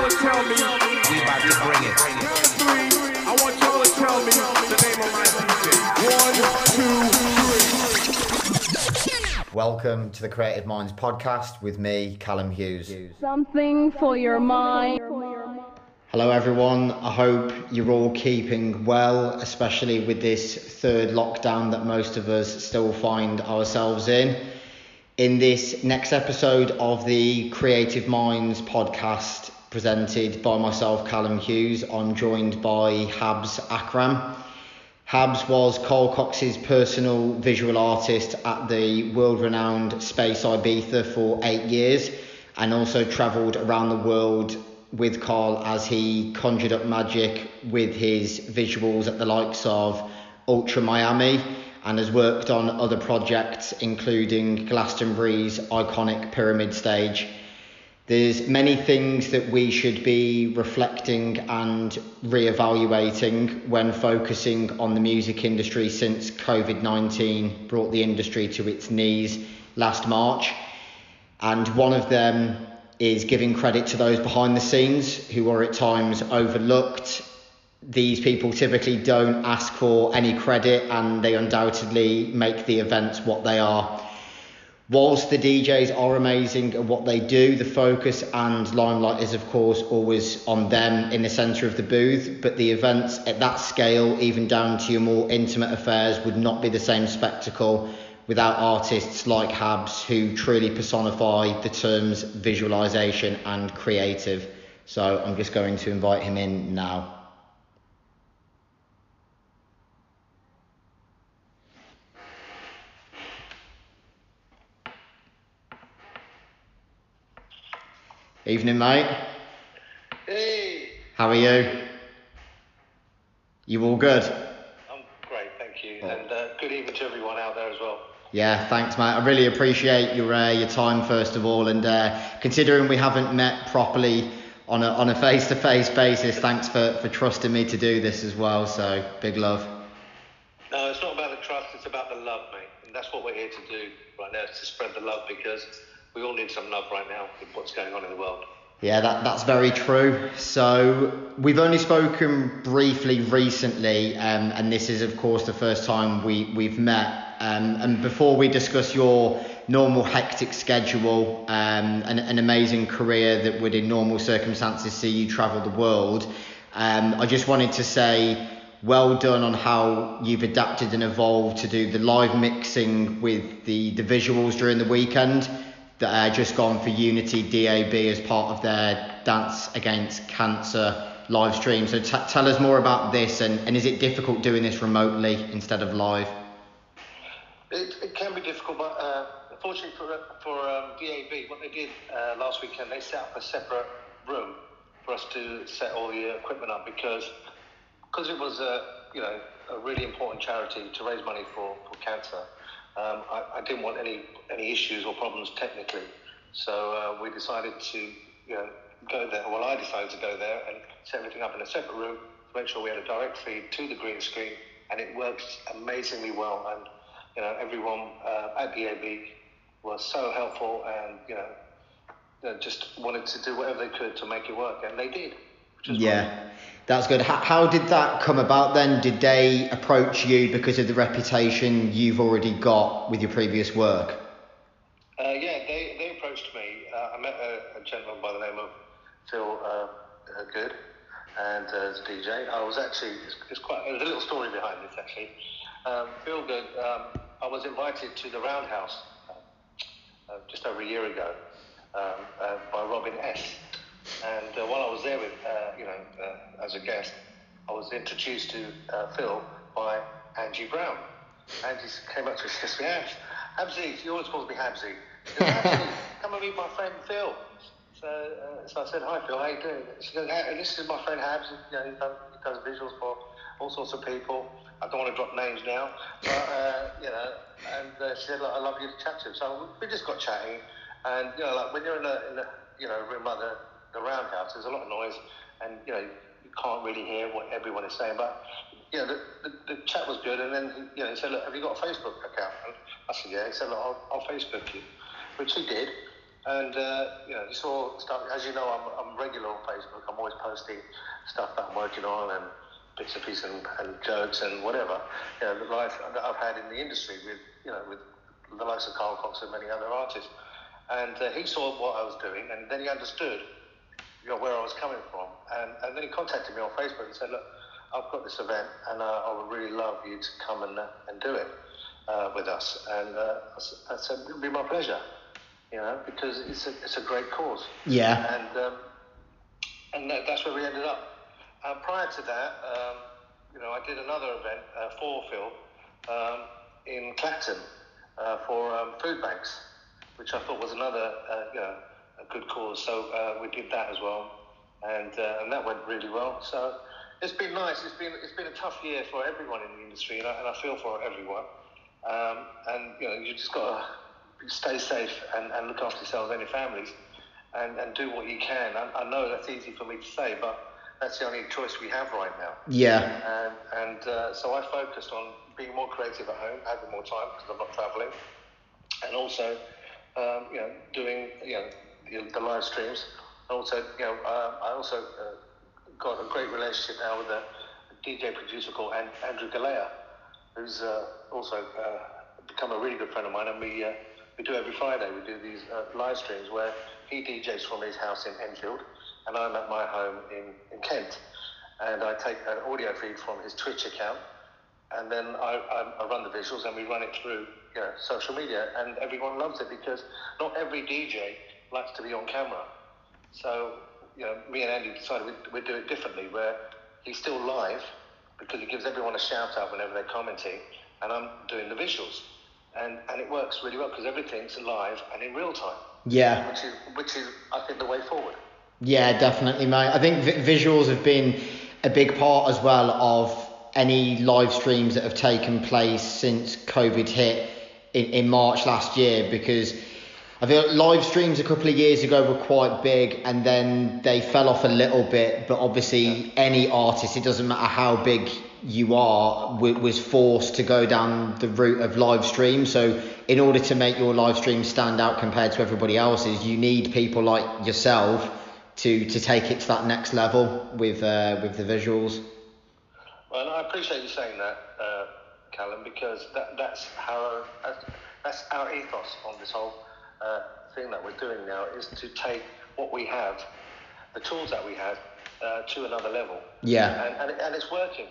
y'all to tell me. We about to bring it. Count three. I want y'all to tell me the name of my DJ. One, two, three. Welcome to the Creative Minds podcast with me, Callum Hughes. Something for your mind. Hello, everyone. I hope you're all keeping well, especially with this third lockdown that most of us still find ourselves in. In this next episode of the Creative Minds podcast, presented by myself, Callum Hughes, I'm joined by Habs Akram. Habs was Carl Cox's personal visual artist at the world renowned Space Ibiza for eight years and also travelled around the world with Carl as he conjured up magic with his visuals at the likes of Ultra Miami and has worked on other projects including Glastonbury's iconic pyramid stage. There's many things that we should be reflecting and re-evaluating when focusing on the music industry since COVID-19 brought the industry to its knees last March. And one of them is giving credit to those behind the scenes who are at times overlooked. These people typically don't ask for any credit and they undoubtedly make the events what they are. Whilst the DJs are amazing at what they do, the focus and limelight is, of course, always on them in the centre of the booth. But the events at that scale, even down to your more intimate affairs, would not be the same spectacle without artists like Habs who truly personify the terms visualization and creative. So I'm just going to invite him in now. Evening, mate. Hey, How are you? You all good? I'm great, thank you, and uh, good evening to everyone out there as well. Yeah, thanks, mate. I really appreciate your uh, your time first of all, and uh, considering we haven't met properly on a on a face to face basis, thanks for, for trusting me to do this as well. So big love. No, it's not about the trust; it's about the love, mate, and that's what we're here to do right now: is to spread the love because we all need some love right now with what's going on in the world. Yeah, that, that's very true. So we've only spoken briefly recently, um, and this is of course the first time we we've met. Um, and before we discuss your normal hectic schedule, um, an, an amazing career that would in normal circumstances see you travel the world, um, I just wanted to say well done on how you've adapted and evolved to do the live mixing with the, the visuals during the weekend that are just gone for Unity DAB as part of their Dance Against Cancer live stream. So t- tell us more about this and, and is it difficult doing this remotely instead of live? It, it can be difficult, but uh, unfortunately for for um, DAB, what they did uh, last weekend, they set up a separate room for us to set all the equipment up because because it was a you know a really important charity to raise money for, for cancer. Um, I, I didn't want any any issues or problems technically, so uh, we decided to you know go there. Well, I decided to go there and set everything up in a separate room to make sure we had a direct feed to the green screen, and it worked amazingly well. And you know everyone uh, at DAB was so helpful, and you know just wanted to do whatever they could to make it work, and they did. Which is Yeah, that's good. How, how did that come about then? Did they approach you because of the reputation you've already got with your previous work? Uh, yeah, they, they approached me. Uh, I met a, a gentleman by the name of Phil uh, Good, and uh, as DJ, I was actually it's, it's quite there's a little story behind this actually. Um, Phil Good, um, I was invited to the Roundhouse uh, just over a year ago um, uh, by Robin S. And uh, while I was there with, uh, you know, uh, as a guest, I was introduced to uh, Phil by Angie Brown. Angie came up to me and says, Habs, Habsy, she always calls me Habsy. Come and meet my friend Phil. So, uh, so I said, hi Phil, how you doing? She goes, "Hey, this is my friend Habs. You know, he does, he does visuals for all sorts of people. I don't want to drop names now, but uh, you know. And she said, I'd love you to chat to him. So we just got chatting, and you know, like when you're in a, in a you know room like the, the roundhouse, there's a lot of noise, and you know you can't really hear what everyone is saying. But you know, the, the, the chat was good, and then you know he said, look, have you got a Facebook account? And I said, yeah. He said, look, I'll, I'll Facebook you, which he did. And uh, you know, you saw stuff. As you know, I'm, I'm regular on Facebook. I'm always posting stuff that I'm working on and bits and pieces and, and jokes and whatever. You know, the life that I've had in the industry with you know with the likes of Carl Cox and many other artists. And uh, he saw what I was doing, and then he understood you know, where I was coming from. And, and then he contacted me on Facebook and said, look, I've got this event, and uh, I would really love you to come and, uh, and do it uh, with us. And uh, I I said, it'll be my pleasure, you know, because it's a, it's a great cause. Yeah. And, um, and that, that's where we ended up. Uh, prior to that, um, you know, I did another event uh, for Phil um, in Clacton uh, for um, food banks, which I thought was another, uh, you know, a good cause. So uh, we did that as well, and uh, and that went really well. So it's been nice. It's been it's been a tough year for everyone in the industry, and I, and I feel for everyone. Um, and you know, you just got to stay safe and, and look after yourselves and your families, and, and do what you can. I, I know that's easy for me to say, but that's the only choice we have right now. Yeah. And, and uh, so I focused on being more creative at home, having more time because I'm not traveling, and also, um, you know, doing you know the, the live streams. And also, you know, uh, I also uh, got a great relationship now with a DJ producer called An- Andrew Galea, who's uh, also uh, become a really good friend of mine, and we uh, we do every Friday. We do these live streams where he DJs from his house in Enfield, and I'm at my home in, in Kent, and I take an audio feed from his Twitch account, and then I, I run the visuals and we run it through you know, social media, and everyone loves it because not every DJ likes to be on camera. So, you know, me and Andy decided we'd, we'd do it differently, where he's still live because he gives everyone a shout out whenever they're commenting, and I'm doing the visuals. And, and it works really well because everything's live and in real time, Yeah. which is, which is, I think, the way forward. Yeah, definitely, mate. I think vi- visuals have been a big part as well of any live streams that have taken place since COVID hit in, in March last year because I feel live streams a couple of years ago were quite big and then they fell off a little bit. But obviously, any artist, it doesn't matter how big you are, w- was forced to go down the route of live stream. So, in order to make your live stream stand out compared to everybody else's, you need people like yourself to to take it to that next level with uh, with the visuals. Well, I appreciate you saying that, uh, Callum, because that, that's how that's our ethos on this whole uh, thing that we're doing now is to take what we have, the tools that we have, uh, to another level. Yeah. And, and, and it's working.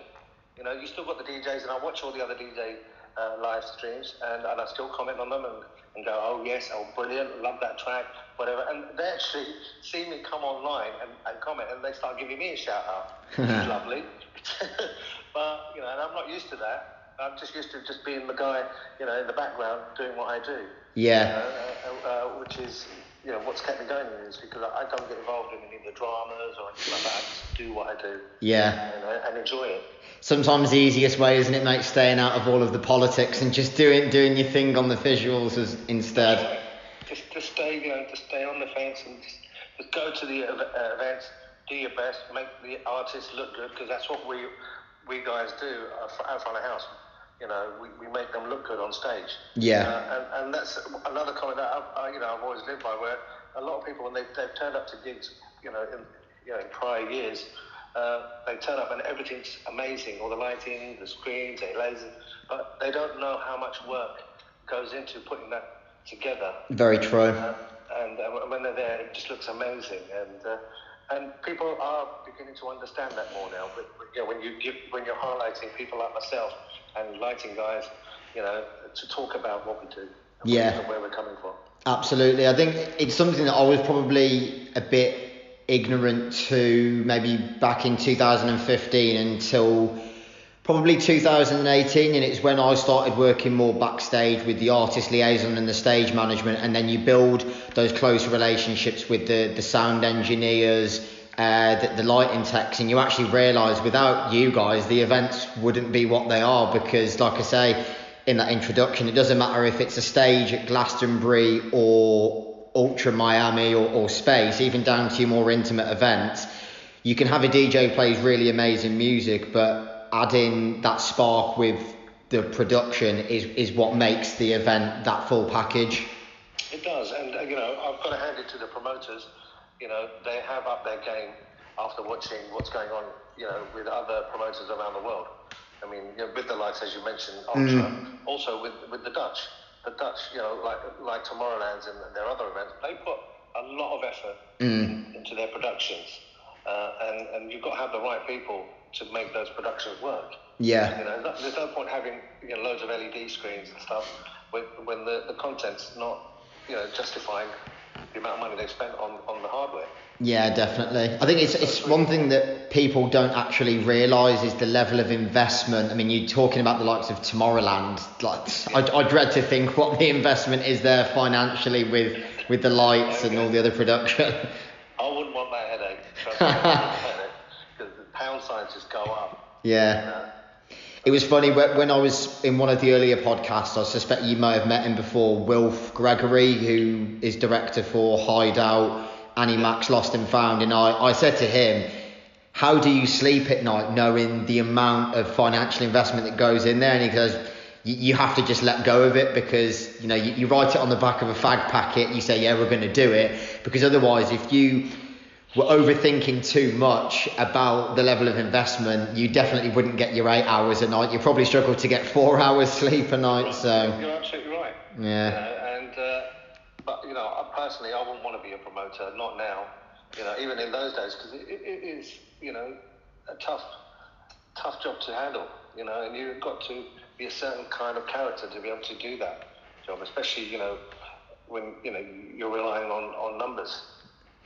You know, you still got the DJs, and I watch all the other DJ uh, live streams, and, and I still comment on them and, and go, oh yes, oh brilliant, love that track, whatever. And they actually see me come online and, and comment, and they start giving me a shout out, which lovely. but you know, and I'm not used to that. I'm just used to just being the guy, you know, in the background doing what I do. Yeah. Uh, uh, uh, which is, you know, what's kept me going is because I, I don't get involved in any of the dramas or anything like that. I just do what I do Yeah. and, uh, and enjoy it. Sometimes the easiest way, isn't it, mate, staying out of all of the politics and just doing doing your thing on the visuals as, instead. Just, just stay, you know, just stay on the fence and just, just go to the uh, events, do your best, make the artists look good because that's what we we guys do uh, out front of house. You know, we, we make them look good on stage. Yeah. Uh, and, and that's another comment that I've, I, you know I've always lived by, where a lot of people when they they've turned up to gigs, you know, in you know in prior years, uh, they turn up and everything's amazing, all the lighting, the screens, the lasers, but they don't know how much work goes into putting that together. Very true. Uh, and uh, when they're there, it just looks amazing. And uh, and people are beginning to understand that more now. But, you know, when you give, when you're highlighting people like myself and lighting guys, you know, to talk about what we do, and Yeah. where- where we're coming from. Absolutely. I think it's something that I was probably a bit ignorant to maybe back in 2015 until probably 2018 and it's when I started working more backstage with the artist liaison and the stage management and then you build those close relationships with the, the sound engineers uh, the, the lighting techs and you actually realise without you guys the events wouldn't be what they are because like I say in that introduction it doesn't matter if it's a stage at Glastonbury or Ultra Miami or, or Space even down to your more intimate events you can have a DJ plays really amazing music, but adding that spark with the production is, is what makes the event that full package. It does, and uh, you know, I've got to hand it to the promoters. You know, they have up their game after watching what's going on, you know, with other promoters around the world. I mean, you know, with the likes, as you mentioned, Ultra, also with, with the Dutch. The Dutch, you know, like like Tomorrowlands and their other events, they put a lot of effort into their productions. Uh, and, and you've got to have the right people to make those productions work. Yeah. You know, there's no point having you know, loads of LED screens and stuff when, when the, the content's not you know, justifying the amount of money they spent on, on the hardware. Yeah, definitely. I think it's it's one thing that people don't actually realise is the level of investment. I mean, you're talking about the likes of Tomorrowland. Like, I, I dread to think what the investment is there financially with with the lights and all the other production. I wouldn't want that headache. Trust me, I wouldn't want that headache, because the pound signs just go up. Yeah. It was funny when I was in one of the earlier podcasts. I suspect you may have met him before. Wilf Gregory, who is director for Hideout, Annie Mac's Lost and Found, and I, I said to him, "How do you sleep at night knowing the amount of financial investment that goes in there?" And he goes, "You, you have to just let go of it because you know you, you write it on the back of a fag packet. You say, yeah, we're going to do it because otherwise, if you were overthinking too much about the level of investment, you definitely wouldn't get your eight hours a night. You probably struggle to get four hours sleep a night. So You're absolutely right. Yeah. Know, and uh, but you know, I personally, I wouldn't want to be a promoter. Not now. You know, even in those days, because it, it, it is, you know, a tough, tough job to handle. You know, and you've got to be a certain kind of character to be able to do that job, especially you know, when you know you're relying on on numbers.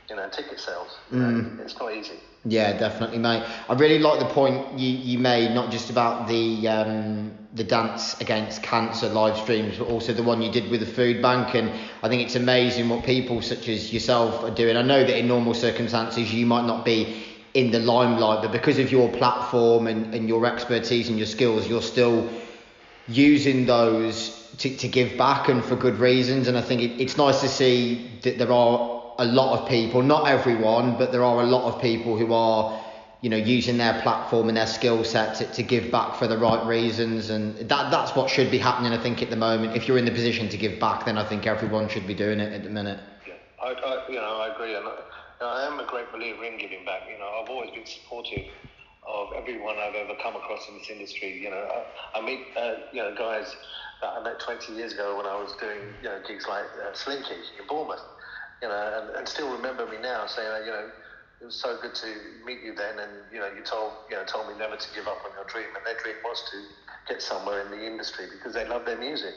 You know, ticket sales. Know, It's not easy. yeah, definitely, mate. I really like the point you, you made, not just about the um, the dance against cancer live streams, but also the one you did with the food bank. And I think it's amazing what people such as yourself are doing. I know that in normal circumstances you might not be in the limelight, but because of your platform and, and your expertise and your skills, you're still using those to, to give back and for good reasons. And I think it, it's nice to see that there are a lot of people, not everyone, but there are a lot of people who are, you know, using their platform and their skill set to, to give back for the right reasons. And that that's what should be happening, I think, at the moment. If you're in the position to give back, then I think everyone should be doing it at the minute. Yeah, I, I, you know, I agree, and I, I am a great believer in giving back. You know, I've always been supportive of everyone I've ever come across in this industry. You know, I, I meet, uh, you know, guys that I met 20 years ago when I was doing, you know, gigs like uh, Slinky in Bournemouth. You know, and, and still remember me now saying, uh, you know, it was so good to meet you then, and you know, you told, you know, told me never to give up on your dream, and their dream was to get somewhere in the industry because they love their music,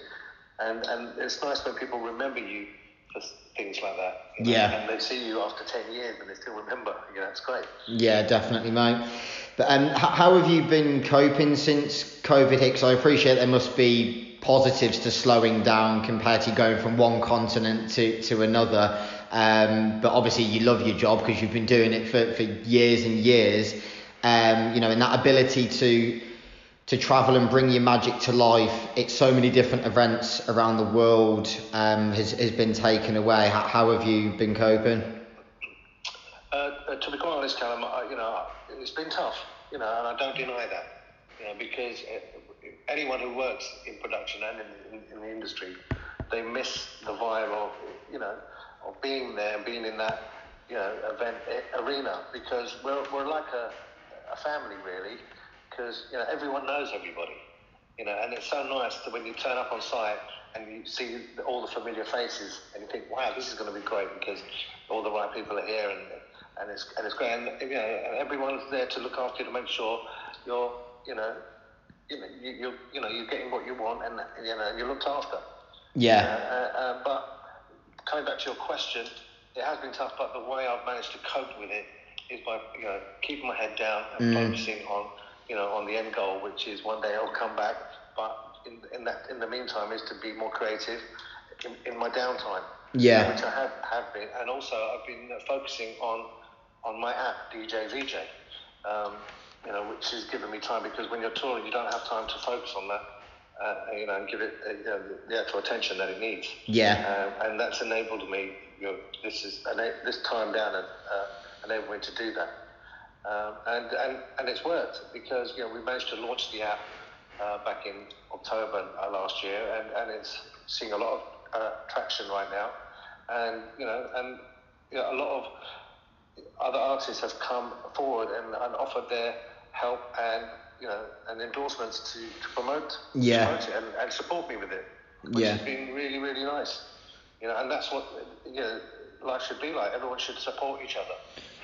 and and it's nice when people remember you for things like that. know, Yeah. And they see you after 10 years and they still remember. You know, it's great. Yeah, definitely, mate. But um, how have you been coping since COVID hit? 'Cause I appreciate there must be positives to slowing down compared to going from one continent to, to another. Um, but obviously, you love your job because you've been doing it for, for years and years. Um, you know, and that ability to to travel and bring your magic to life. It's so many different events around the world um, has, has been taken away. How, how have you been coping? Uh, uh, to be quite honest, Callum, I, you know, it's been tough, you know, and I don't deny that, you know, because uh, anyone who works in production and in, in, in the industry, they miss the vibe of, you know, of being there and being in that, you know, event uh, arena because we're, we're like a, a family really, because you know everyone knows everybody, you know, and it's so nice that when you turn up on site and you see all the familiar faces and you think, wow, this is going to be great because all the right people are here and and it's and it's great and you know and everyone's there to look after you to make sure you're you know you know you you you know you're getting what you want and you know you're looked after. Yeah. Uh, uh, but coming back to your question, it has been tough, but the way I've managed to cope with it is by you know keeping my head down and focusing on you know on the end goal, which is one day I'll come back. But in, in that in the meantime, is to be more creative in, in my downtime. Yeah. which I have have been, and also I've been focusing on on my app DJ VJ. Um, you know, which has given me time because when you're touring, you don't have time to focus on that. Uh, you know, and give it uh, you know, the, actual attention that it needs. Yeah. Um, and that's enabled me. You know, this is this time down and uh, enabled me to do that. Um, and, and and it's worked because you know we managed to launch the app uh, back in October uh, last year, and, and it's seeing a lot of uh, traction right now. and you know, and you know, a lot of other artists have come forward and, and offered their help and you know and endorsements to, to promote, Yeah. promote it and, and support me with it, which Yeah. has been really really nice. You know, and that's what you know life should be like. Everyone should support each other.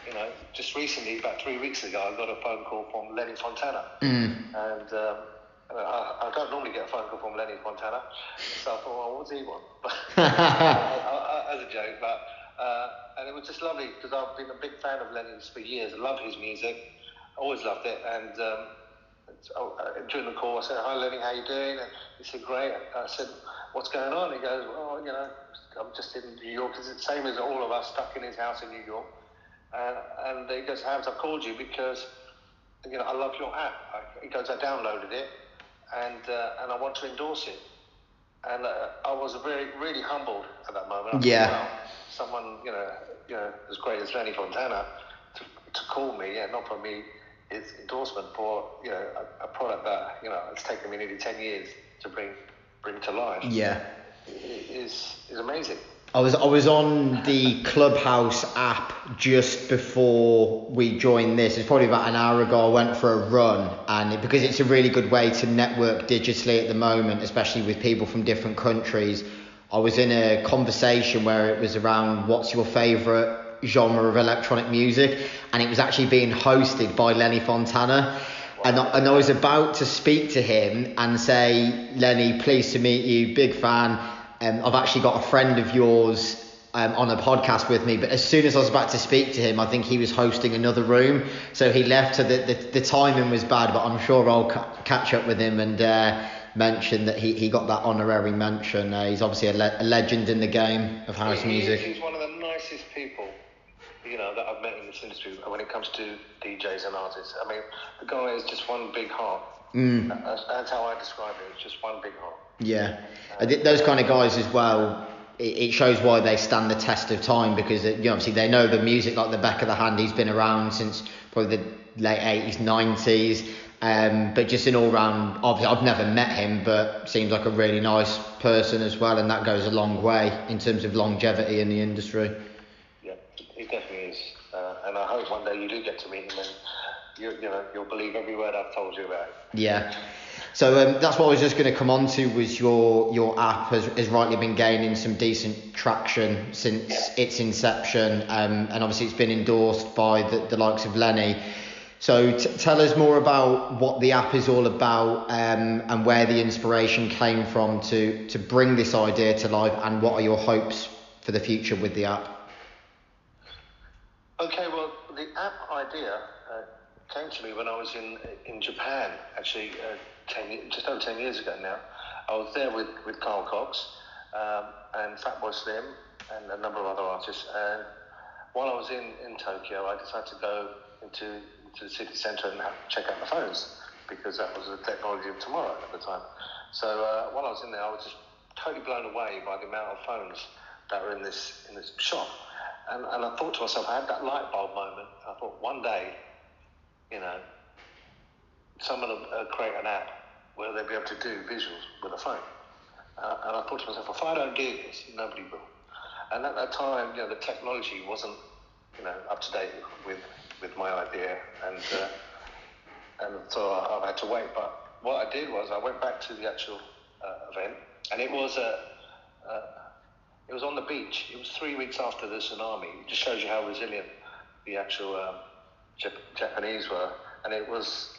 You know, just recently, about three weeks ago, I got a phone call from Lenny Fontana, and um, I, I don't normally get a phone call from Lenny Fontana, so I thought, well, what's he want? As a joke, but uh, and it was just lovely because I've been a big fan of Lenny's for years. I love his music, always loved it, and. Um, so, uh, during the call, I said, "Hi, Lenny, how you doing?" And he said, "Great." I said, "What's going on?" He goes, "Well, you know, I'm just in New York. It's the same as all of us stuck in his house in New York." And, and he goes, "Habs, I called you because, you know, I love your app." I, he goes, "I downloaded it, and uh, and I want to endorse it." And uh, I was very, really humbled at that moment. Thought, Yeah. Someone, you know, you know, as great as Lenny Fontana, to, to call me and offer me his endorsement for, you know, a, a product that, you know, it's taken me nearly ten years to bring bring to life. Yeah. Is is amazing. I was I was on the Clubhouse app just before we joined this. It's probably about an hour ago. I went for a run, and it, because it's a really good way to network digitally at the moment, especially with people from different countries. I was in a conversation where it was around what's your favourite genre of electronic music, and it was actually being hosted by Lenny Fontana. And I, and I was about to speak to him and say, Lenny, pleased to meet you, big fan. Um, I've actually got a friend of yours um, on a podcast with me, but as soon as I was about to speak to him, I think he was hosting another room, so he left. So the, the, the timing was bad, but I'm sure I'll ca- catch up with him and uh, mention that he, he got that honorary mention. Uh, he's obviously a, le- a legend in the game of house He- music. He's one of the nicest people, you know, that I've met in this industry when it comes to DJs and artists. I mean, the guy is just one big heart. Mm. That's, that's how I describe it. It's just one big heart. Yeah, think those kind of guys as well. It, it shows why they stand the test of time because it, you know, obviously they know the music like the back of the hand. He's been around since probably the late eighties, nineties. Um, but just an all round, obviously I've never met him, but seems like a really nice person as well, and that goes a long way in terms of longevity in the industry. Yeah, he definitely is. Uh, and I hope one day you do get to meet him and you, you know, you'll believe every word I've told you about. Yeah. So um, that's what I was just going to come on to was your your app has, has rightly been gaining some decent traction since its inception, um, and obviously it's been endorsed by the, the likes of Lenny. So t- tell us more about what the app is all about um, and where the inspiration came from to to bring this idea to life, and what are your hopes for the future with the app? Okay, well, app idea uh, came to me when I was in in Japan, actually, uh, ten, just over 10 years ago now. I was there with, with Carl Cox um, and Fatboy Slim and a number of other artists. And while I was in, in Tokyo, I decided to go into, into the city centre and have, check out the phones because that was the technology of tomorrow at the time. So uh, while I was in there, I was just totally blown away by the amount of phones that were in this in this shop. And, and I thought to myself, I had that light bulb moment. I thought one day, you know, someone will uh, create an app where they'll be able to do visuals with a phone. Uh, and I thought to myself, if I don't do this, nobody will. And at that time, you know, the technology wasn't, you know, up to date with, with my idea. And, uh, and so I, I had to wait. But what I did was I went back to the actual uh, event, and it was a, uh, it was on the beach. It was three weeks after the tsunami. It just shows you how resilient the actual um, Jap- Japanese were. And it was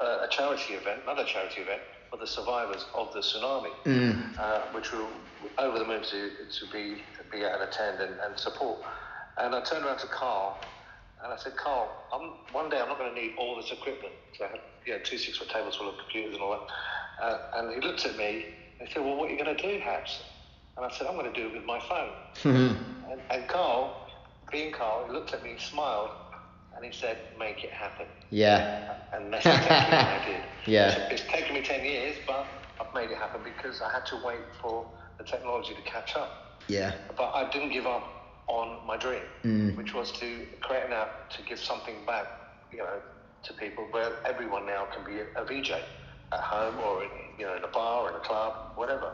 uh, a charity event, another charity event for the survivors of the tsunami, uh, which were over the moon to, to be be at and attend and, and support. And I turned around to Carl and I said, Carl, I'm, one day I'm not going to need all this equipment. So I had you know, two six foot tables full of computers and all that. Uh, and he looked at me and he said, Well, what are you going to do, Habs? And I said, I'm going to do it with my phone. and, and Carl, being Carl, he looked at me, smiled, and he said, Make it happen. Yeah. And that's exactly what I did. Yeah. It's, it's taken me 10 years, but I've made it happen because I had to wait for the technology to catch up. Yeah. But I didn't give up on my dream, Mm. which was to create an app to give something back, you know, to people where everyone now can be a, a VJ at home or in, you know in a bar or in a club, whatever,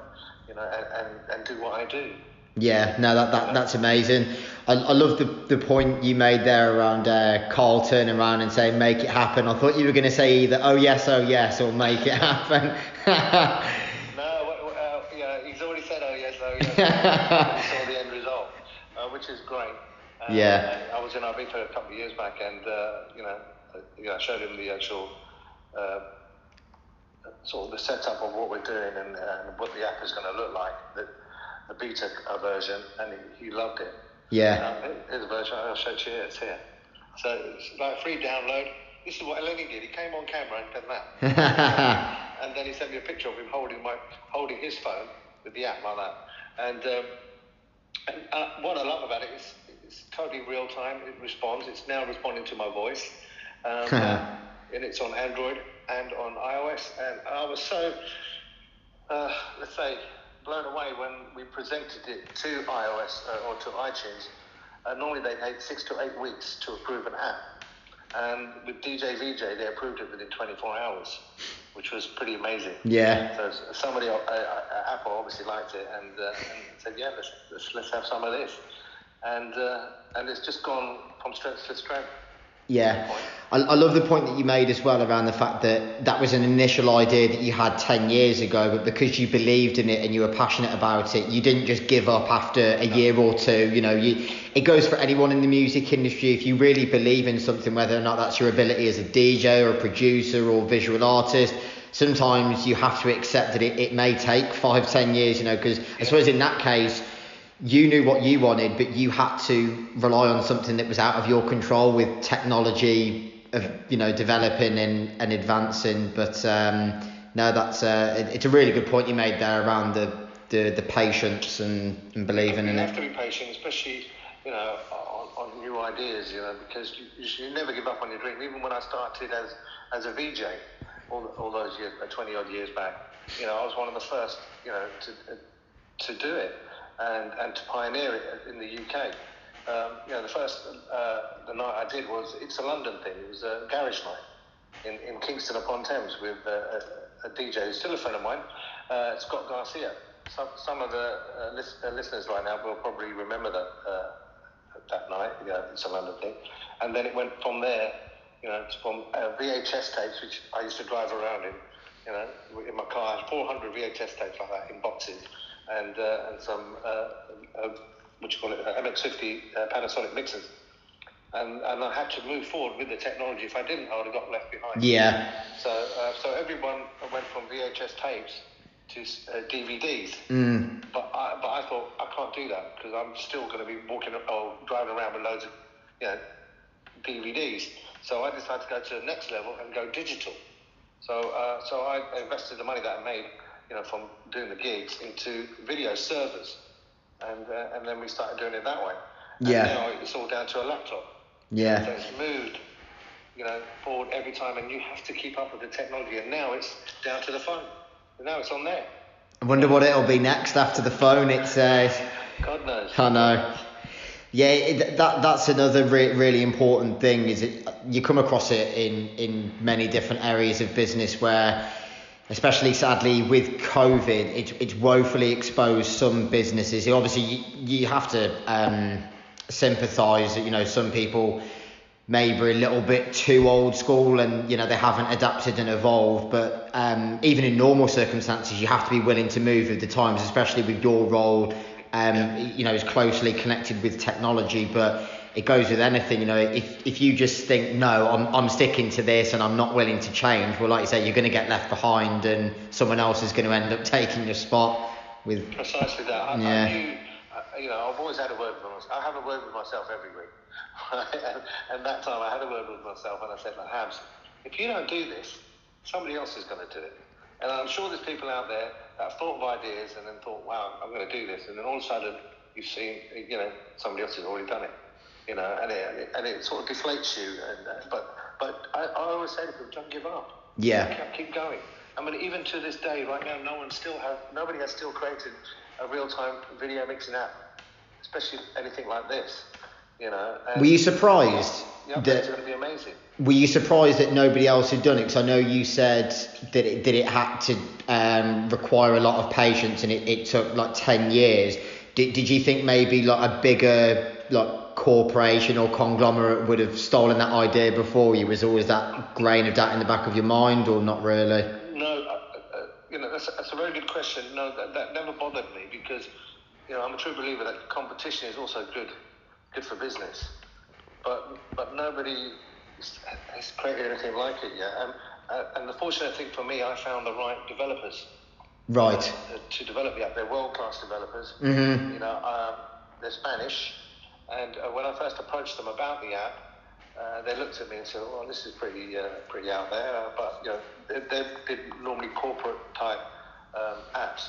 you know, and, and, and do what I do. Yeah, no, that, that that's amazing. I, I love the, the point you made there around uh, Carl turning around and saying make it happen. I thought you were going to say either oh yes, oh yes, or make it happen. No, uh, yeah, he's already said, oh yes, oh yes. we saw the end result, uh, which is great. Uh, Yeah. I was in Ibiza a couple of years back, and uh, you know, uh, you know, I showed him the actual uh, sort of the setup of what we're doing and, and what the app is going to look like, the, the beta uh, version, and he, he loved it. yeah, Um, here's a version. I'll show it to you. It's here. So it's like free download. This is what Lenny did. He came on camera and done that and then he sent me a picture of him holding my holding his phone with the app like that. And, um, and uh, what I love about it is it's totally real time. It responds. It's now responding to my voice, um, uh, and it's on Android and on iOS. And I was so uh, let's say blown away when we presented it to iOS uh, or to iTunes. Uh, normally they take six to eight weeks to approve an app. And with DJ VJ, they approved it within 24 hours, which was pretty amazing. yeah, So somebody, uh, uh, Apple obviously liked it and, uh, and said, yeah, let's, let's, let's have some of this. And, uh, and it's just gone from strength to strength. Yeah. I, I love the point that you made as well around the fact that that was an initial idea that you had 10 years ago, but because you believed in it and you were passionate about it, you didn't just give up after a year or two. You know, you, it goes for anyone in the music industry. If you really believe in something, whether or not that's your ability as a DJ or a producer or visual artist, sometimes you have to accept that it, it may take five, ten years, you know, because I suppose in that case, you knew what you wanted, but you had to rely on something that was out of your control with technology of you know developing and, and advancing. But um, no, that's uh, it- it's a really good point you made there around the the, the patience and, and believing You in have it. to be patient, especially you know on, on new ideas. You know because you, you, should- never give up on your dream. Even when I started as as a VJ, all, all those years, uh, twenty odd years back, you know I was one of the first, you know, to uh, to do it and and to pioneer it in the UK. Um, you know, the first uh, the night I did was it's a London thing. It was a garage night in, in Kingston upon Thames with uh, a, a DJ who's still a friend of mine, uh, Scott Garcia. Some, some of the uh, uh, listeners right now will probably remember that uh, that night. Yeah, it's a London thing, and then it went from there. You know, from VHS tapes, which I used to drive around in. You know, in my car, I had 400 VHS tapes like that in boxes, and uh, and some uh, uh, what you call it, uh, MX50 uh, Panasonic mixers. And, and I had to move forward with the technology. If I didn't, I would have got left behind. Yeah, So, uh, so everyone went from VHS tapes to uh, DVDs. mm, But I, but I thought I can't do that because I'm still going to be walking or driving around with loads of, you know, DVDs. So I decided to go to the next level and go digital. So, uh, so I invested the money that I made, you know, from doing the gigs into video servers, and uh, and then we started doing it that way. And Yeah. Now it's all down to a laptop. So yeah, it's moved, you know, forward every time, and you have to keep up with the technology. And now it's down to the phone. Now it's on there. I wonder what it'll be next after the phone. It's uh, God knows. I know. Yeah, it, that that's another re- really important thing. Is it you come across it in in many different areas of business where, especially sadly with COVID, it, it's woefully exposed some businesses. Obviously, you, you have to um, sympathise that you know some people maybe a little bit too old school and you know they haven't adapted and evolved. But um, even in normal circumstances you have to be willing to move with the times especially with your role um, you know is closely connected with technology. But it goes with anything you know if, if you just think no I'm, I'm sticking to this and I'm not willing to change well like you say you're going to get left behind and someone else is going to end up taking your spot with Precisely that. I, Yeah. I knew, you know, I've always had a word with myself. I have a word with myself every week. and, and that time I had a word with myself and I said, like, Habs, if you don't do this, somebody else is going to do it. And I'm sure there's people out there that have thought of ideas and then thought, wow, I'm going to do this. And then all of a sudden you've seen, you know, somebody else has already done it. You know, and it, and it, sort of deflates you. And, uh, but but I, I always say to people, don't give up. Yeah. Keep, keep going. I mean, even to this day, right now, no one still have, nobody has still created a real-time video mixing app, especially anything like this. You know. And were you surprised Yeah, that it's going to be amazing. Were you surprised that nobody else had done it? Because I know you said that it, that it had to um, require a lot of patience and it, it took like 10 years. Did, did you think maybe like a bigger like corporation or conglomerate would have stolen that idea before you? Was always that grain of doubt in the back of your mind, or not really? No, uh, uh, you know that's, that's a very good question. No, that, that never bothered me because you know I'm a true believer that competition is also good, good for business. But but nobody has created anything like it yet. Um, uh, and the fortunate thing for me, I found the right developers Right. uh, to develop the app. They're world-class developers. Mhm. You know, um, they're Spanish, and uh, when I first approached them about the app, uh, they looked at me and said, "Well, this is pretty uh, pretty out there," uh, but you know, they, they did normally corporate type um, apps,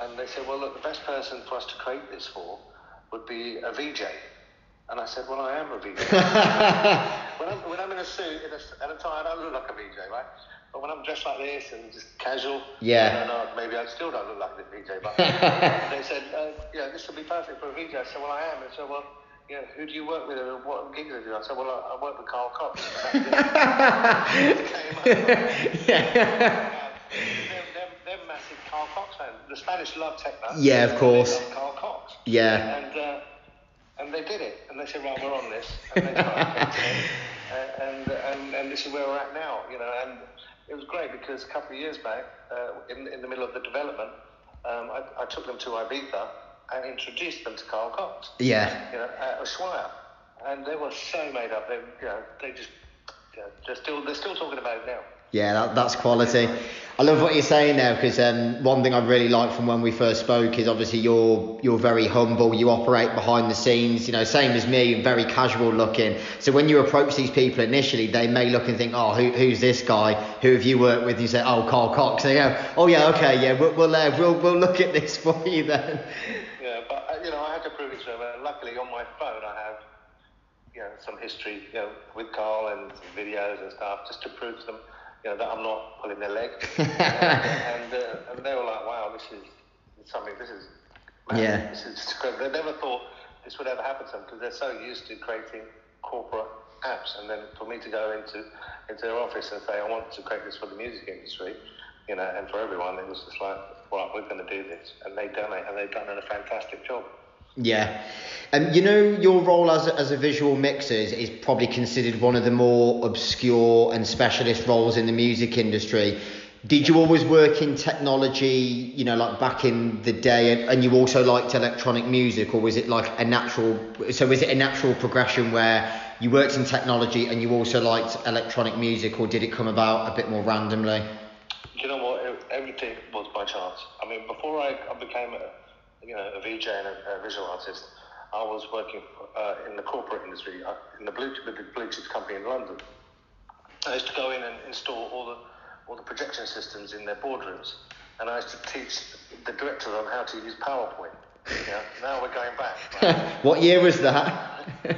and they said, "Well, look, the best person for us to create this for would be a VJ." And I said, "Well, I am a VJ." when, I'm, when I'm in a suit in a, and a tie, I don't look like a VJ, right? But when I'm dressed like this and just casual, Yeah. I know, maybe I still don't look like a VJ. But they said, uh, yeah, this would be perfect for a VJ. I said, well, I am. They said, well, know, who do you work with and what gigs do you do? I said, well, I, I work with Carl Cox. And that's it. Came up. yeah. they're, they're, they're massive Carl Cox fans. The Spanish love techno. Yeah, of course. Carl Cox. Yeah. And uh, and they did it. And they said, right, we're on this. And they. Uh, and, and and this is where we're at now. You know, and it was great because a couple of years back, uh, in in the middle of the development, um, I, I took them to Ibiza and introduced them to Carl Cox Yeah. you know, at Ushuaia, and they were so made up. They, you know, they just, you know, they're still, they're still talking about it now. Yeah, that, that's quality. I love what you're saying there because um, one thing I really like from when we first spoke is obviously you're you're very humble. You operate behind the scenes, you know, same as me, very casual looking. So when you approach these people initially, they may look and think, oh, who, who's this guy? Who have you worked with? And you say, oh, Carl Cox. And they go, oh yeah, okay, yeah, we'll we'll, uh, we'll we'll look at this for you then. But uh, you know, I had to prove it to them, and luckily on my phone I have, you know, some history, you know, with Carl and some videos and stuff, just to prove to them, you know, that I'm not pulling their leg. and uh, and they were like, wow, this is something. This is man, Yeah. This is they never thought this would ever happen to them because they're so used to creating corporate apps, and then for me to go into into their office and say, I want to create this for the music industry, you know, and for everyone, it was just like, right, we're going to do this, and they've done it, and they've done a fantastic job. Yeah. And you know, your role as a, as a visual mixer is, is probably considered one of the more obscure and specialist roles in the music industry. Did you always work in technology, you know, like back in the day, and, and you also liked electronic music, or was it like a natural? So was it a natural progression where you worked in technology and you also liked electronic music, or did it come about a bit more randomly? Do you know what? Everything was by chance. I mean, before I, I became a, you know, a VJ and a, a visual artist, I was working uh, in the corporate industry, uh, in the blue, the blue chips company in London. I used to go in and install all the all the projection systems in their boardrooms, and I used to teach the directors on how to use PowerPoint. Yeah, now we're going back. right? what year was that?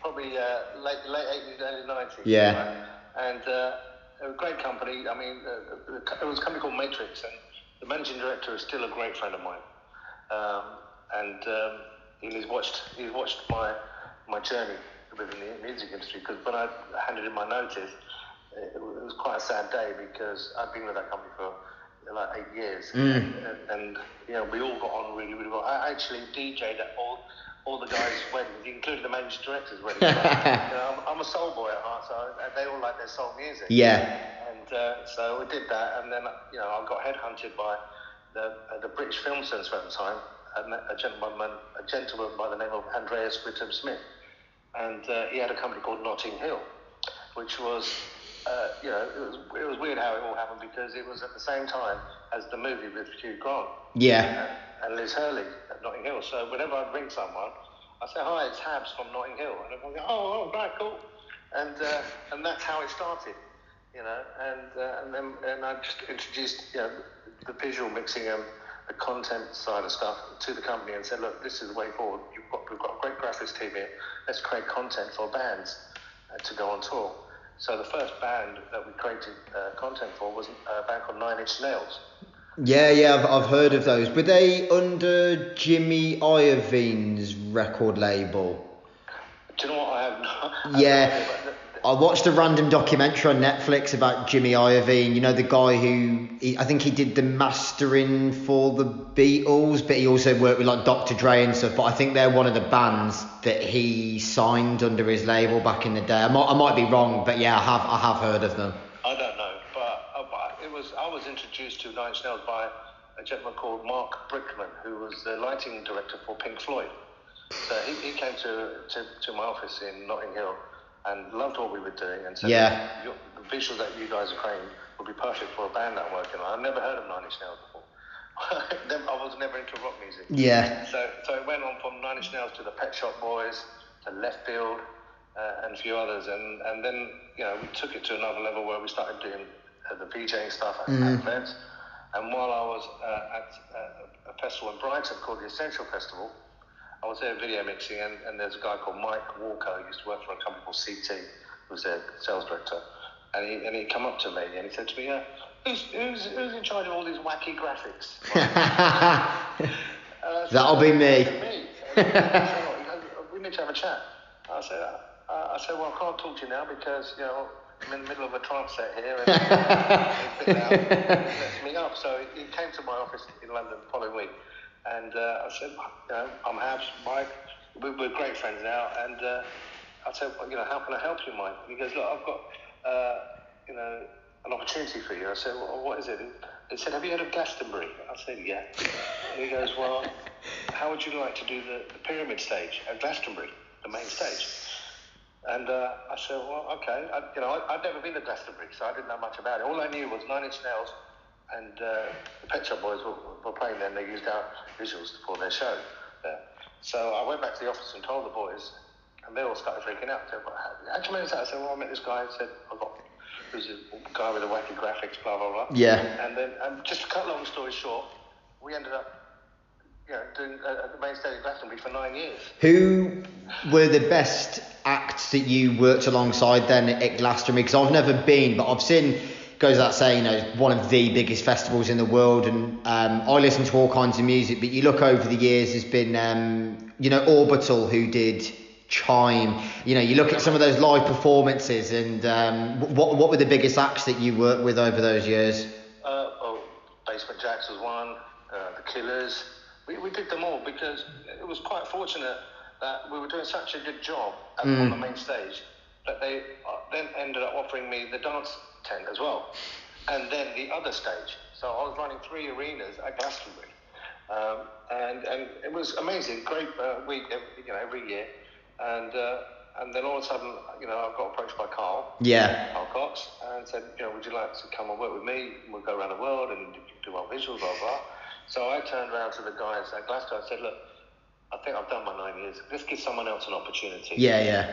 probably uh, late late eighties, early nineties. Yeah. And uh, a great company. I mean, uh, it was a company called Matrix, and the managing director is still a great friend of mine. Um, and um, he's watched he's watched my my journey within the music industry because when I handed in my notice, it, it was quite a sad day because I'd been with that company for like eight years, and, and you know we all got on really really well. I actually DJ'd at all all the guys' weddings, including the managing director's wedding. you know, I'm, I'm a soul boy at heart, so I- they all like their soul music. yeah. And uh, so we did that, and then you know I got headhunted by the uh, the British Film Centre at the time, and a gentleman a gentleman by the name of Andreas Whittam Smith, and uh, he had a company called Notting Hill, which was. Uh, you know, it was, it was weird how it all happened because it was at the same time as the movie with Hugh Grant Yeah. And Liz Hurley at Notting Hill. So whenever I'd ring someone, I'd say, hi, it's Habs from Notting Hill. And everyone go, oh, oh, right, cool. And, uh, and that's how it started, you know. And, uh, and then and I just introduced, you know, the visual mixing and the content side of stuff to the company and said, look, this is the way forward. You've got, we've got a great graphics team here. Let's create content for bands uh, to go on tour. So the first band that we created uh, content for was a band called Nine Inch Nails. Yeah, yeah, I've, I've heard of those. Were they under Jimmy Iovine's record label? Do you know what I have? No, Yeah. I watched a random documentary on Netflix about Jimmy Iovine. You know the guy who he, I think he did the mastering for the Beatles, but he also worked with like Dr. Dre and stuff. But I think they're one of the bands that he signed under his label back in the day. I might, I might be wrong, but yeah, I have I have heard of them. I don't know, but, uh, but it was I was introduced to Nine Inch Nails by a gentleman called Marc Brickman, who was the lighting director for Pink Floyd. So he, he came to, to, to my office in Notting Hill and loved what we were doing and said, Yeah. "Your- the visuals that you guys are creating would be perfect for a band that I'm working on. I've never heard of Nine Inch Nails before. I was never into rock music. Yeah. So, so it went on from Nine Inch Nails to the Pet Shop Boys to Leftfield uh, and a few others, and and then you know we took it to another level where we started doing the VJing stuff at, at events. And while I was uh, at uh, a festival in Brighton called the Essential Festival, I was there video mixing, and, and there's a guy called Mike Walker who used to work for a company called CT, who was their sales director, and he and he come up to me and he said to me, uh, "Who's who's who's in charge of all these wacky graphics?" Said, That'll be me. Me. Said, "Oh," we need to have a chat. I said, uh, I said, well, I can't talk to you now because you know I'm in the middle of a trance set here, and it's been out, lets me up. So he came to my office in London the following week, and uh, I said, you know, I'm Habs, Mike. We're, we're great friends now, and uh, I said, well, you know, how can I help you, Mike? And he goes, look, I've got, uh, you know, an opportunity for you. I said, well, what is it? He said, have you heard of Glastonbury? I said, yeah. And he goes, well, how would you like to do the, the pyramid stage at Glastonbury, the main stage? And uh, I said, well, okay. I, you know, I, I'd never been to Glastonbury, so I didn't know much about it. All I knew was Nine Inch Nails and uh, the Pet Shop Boys were, were playing there, and they used our visuals for their show there. So I went back to the office and told the boys, and they all started freaking out. They well, how, you manage that? I said, well, I met this guy. I said, I got who's a guy with a wacky graphics, blah blah blah. Yeah. And then, um, just to cut a long story short, we ended up, you know, doing uh, at the main stage of Glastonbury for nine years. Who were the best acts that you worked alongside then at Glastonbury? Because I've never been, but I've seen. Goes without saying, you know, one of the biggest festivals in the world, and um, I listen to all kinds of music. But you look over the years, there's been, um, you know, Orbital who did Chime. You know, you look at some of those live performances, and um, what what were the biggest acts that you worked with over those years? Oh, Basement Jaxx was one, uh, The Killers. We, we did them all because it was quite fortunate that we were doing such a good job at, on the main stage that they uh, then ended up offering me the dance tent as well, and then the other stage. So I was running three arenas at Glastonbury, um, and and it was amazing, great uh, week, every, you know, every year, and uh, and then all of a sudden, you know, I got approached by Carl. Yeah. Carl Cox and said, you know, would you like to come and work with me? We'll go around the world and do our visuals, blah, blah. So I turned around to the guys at Glasto and said, look, I think I've done my nine years. Let's give someone else an opportunity. Yeah, yeah.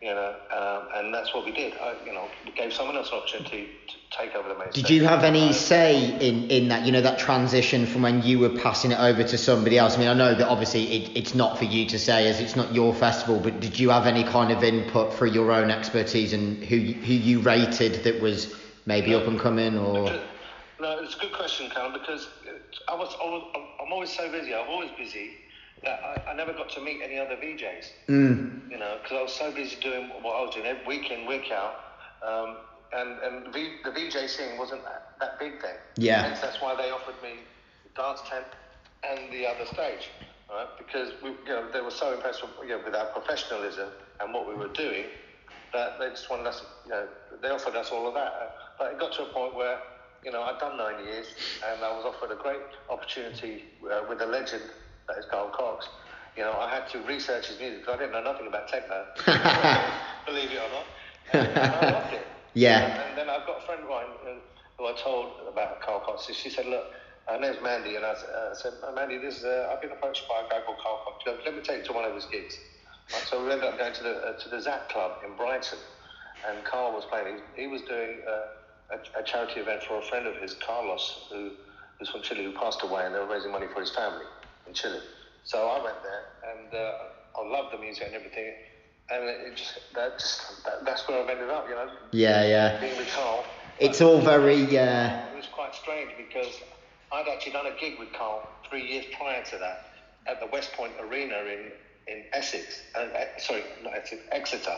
You know, um, and that's what we did. I, you know, we gave someone else an opportunity to take over the main Did you have any Uh, say in, in that, you know, that transition from when you were passing it over to somebody else? I mean, I know that obviously it, it's not for you to say as it's not your festival, but did you have any kind of input for your own expertise and who, you- who you rated that was maybe up and coming or? No, it's a good question, Callum, because I was, I was I'm always so busy. I'm always busy that I, I never got to meet any other VJs. Mm, You know, because I was so busy doing what I was doing every week in, week out, um, and and the, v, the VJ scene wasn't that, that big then. Yeah. Hence, that's why they offered me dance tent and the other stage, right? Because we, you know, they were so impressed with, you know, with our professionalism and what we were doing that they just wanted us, you know, they offered us all of that. But it got to a point where, you know, I'd done nine years and I was offered a great opportunity uh, with a legend that is Carl Cox. You know, I had to research his music because I didn't know nothing about techno, believe it or not. And I loved it. Yeah. And then I've got a friend of mine who, who I told about Carl Cox. She- said, look, her name's Mandy, and I uh, said, "Uh, Mandy, this is, uh, I've been approached by a guy called Carl Cox. Goes, Let me take you to one of his gigs. Right, so we ended up going to the uh, to the Zap Club in Brighton, and Carl was playing. He, he was doing uh, a, a charity event for a friend of his, Carlos, who who's from Chile, who passed away, and they were raising money for his family So I went there, and uh, I loved the music and everything, and it just that just that, that's where I've ended up, you know, Yeah, yeah. being with Carl. It's all very, uh, It was quite strange because I'd actually done a gig with Carl three years prior to that at the Westpoint Arena in, in Essex, uh, uh, sorry, not Essex, Exeter,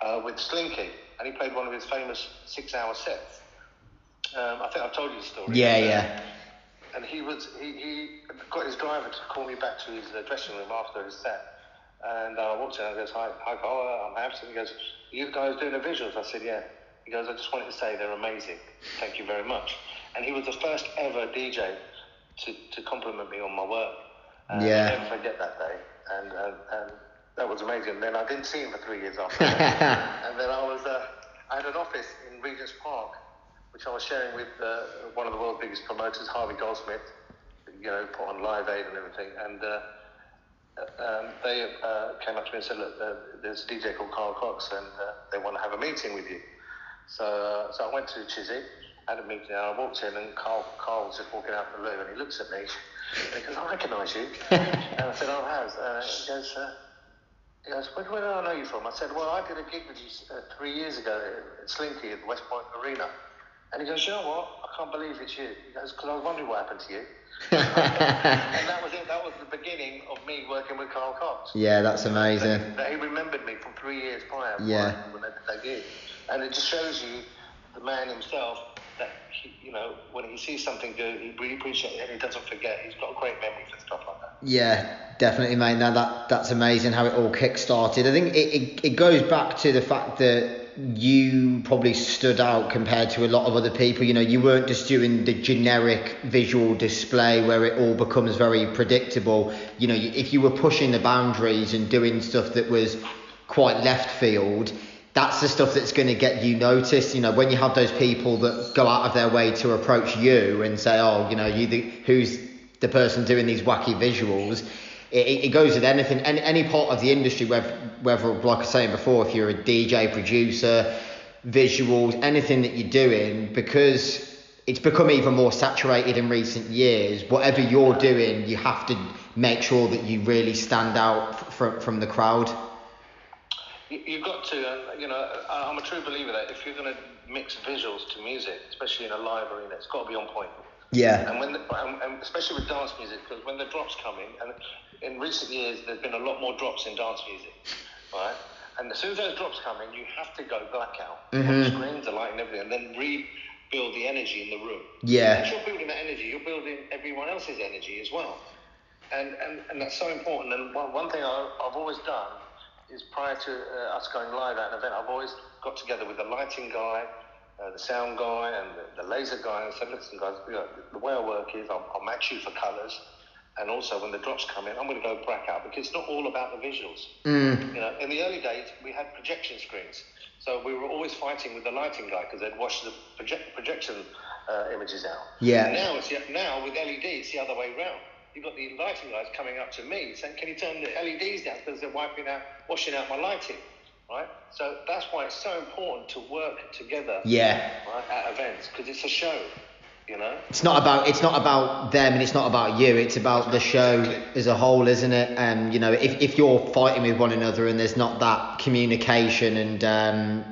uh, with Slinky, and he played one of his famous six-hour sets. Um, I think I've told you the story. Yeah, uh, yeah. And he was he, he got his driver to call me back to his uh, dressing room after his set. And I walked in and I goes, hi, hi Carl, uh, I'm Hampton. He goes, you guys doing the visuals? I said, yeah. He goes, I just wanted to say they're amazing. Thank you very much. And he was the first ever DJ to, to compliment me on my work. And Yeah. I'll never forget that day. And, and, and that was amazing. Then I didn't see him for three years after and then I was, uh, I had an office in Regent's Park, which I was sharing with uh, one of the world's biggest promoters, Harvey Goldsmith. You know, put on Live Aid and everything. And uh, um, they uh, came up to me and said, "Look, uh, there's a DJ called Carl Cox, and uh, they want to have a meeting with you." So, uh, so I went to Chiswick, had a meeting, and I walked in, and Carl, Carl was just walking out the room, and he looks at me, and he goes, "I recognise you," and I said, "Oh, how's?" Uh, he goes, uh, "He goes, where, where do I know you from?" I said, "Well, I did a gig with you uh, three years ago at Slinky at the Westpoint Arena." And he goes, you know what? I can't believe it's you. He goes, because I was wondering what happened to you. and that was it. That was the beginning of me working with Carl Cox. Yeah, that's amazing. That, that he remembered me from three years prior. Yeah. When they did that gig. And it just shows you the man himself that, he, you know, when he sees something good, he really appreciates it and he doesn't forget. He's got a great memory for stuff like that. Yeah, definitely, mate. Now that that's amazing how it all kick-started. I think it, it, it goes back to the fact that you probably stood out compared to a lot of other people. You know, you weren't just doing the generic visual display where it all becomes very predictable. You know, if you were pushing the boundaries and doing stuff that was quite left field, that's the stuff that's going to get you noticed. You know, when you have those people that go out of their way to approach you and say, "Oh, you know, you the, who's the person doing these wacky visuals?" It, it goes with anything, any, any part of the industry, whether, whether, like I was saying before, if you're a DJ, producer, visuals, anything that you're doing, because it's become even more saturated in recent years. Whatever you're doing, you have to make sure that you really stand out from from the crowd. You, you've got to, and you know, I'm a true believer that if you're going to mix visuals to music, especially in a live arena, it's got to be on point. Yeah. And when, the, and especially with dance music, because when the drops come in, and in recent years there's been a lot more drops in dance music, right? And as soon as those drops come in, you have to go blackout on the screens, the light, and everything, and then rebuild the energy in the room. Yeah. As you're building that energy, you're building everyone else's energy as well. And, and, and that's so important. And one, one thing I, I've always done is prior to uh, us going live at an event, I've always got together with the lighting guy, uh, the sound guy, and the, the laser guy, and said, listen, guys, you know, the way I work is I'll, I'll match you for colours. And also, when the drops come in, I'm going to go black out because it's not all about the visuals. You know, in the early days, we had projection screens, so we were always fighting with the lighting guy because they'd wash the project, projection uh, images out. Yeah. Now it's now with LED, it's the other way round. You've got the lighting guys coming up to me saying, "Can you turn the LEDs down because they're wiping out, washing out my lighting?" Right. So that's why it's so important to work together. Yeah. Right, at events because it's a show. You know. It's not about it's not about them and it's not about you. It's about the show as a whole, isn't it? And you know, if, if you're fighting with one another and there's not that communication and um,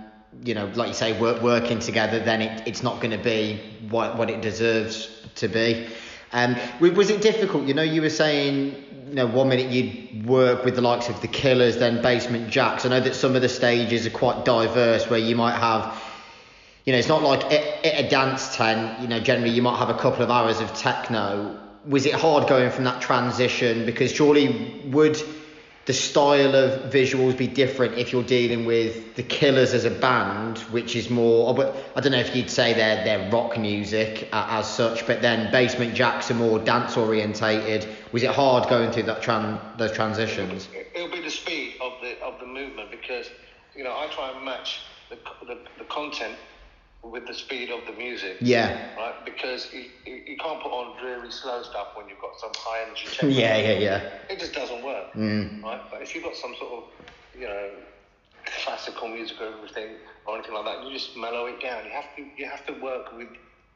you know, like you say, work, working together, then it, it's not going to be what what it deserves to be. Um, was it difficult? You know, you were saying, you know, one minute you'd work with the likes of the Killers, then Basement Jaxx. I know that some of the stages are quite diverse, where you might have you know, it's not like at, a dance tent, you know, generally you might have a couple of hours of techno. Was it hard going from that transition? Because surely would the style of visuals be different if you're dealing with the Killers as a band, which is more, oh, but I don't know if you'd say they're, they're rock music uh, as such, but then Basement Jaxx are more dance orientated. Was it hard going through that tran- those transitions? It'll be the speed of the of the movement because you know I try and match the the, the content with the speed of the music. Yeah. Right, because you, you, can't put on dreary slow stuff when you've got some high energy. Yeah, yeah, yeah. It just doesn't work. Right, but if you've got some sort of you know classical music or everything or anything like that, you just mellow it down. You have to you have to work with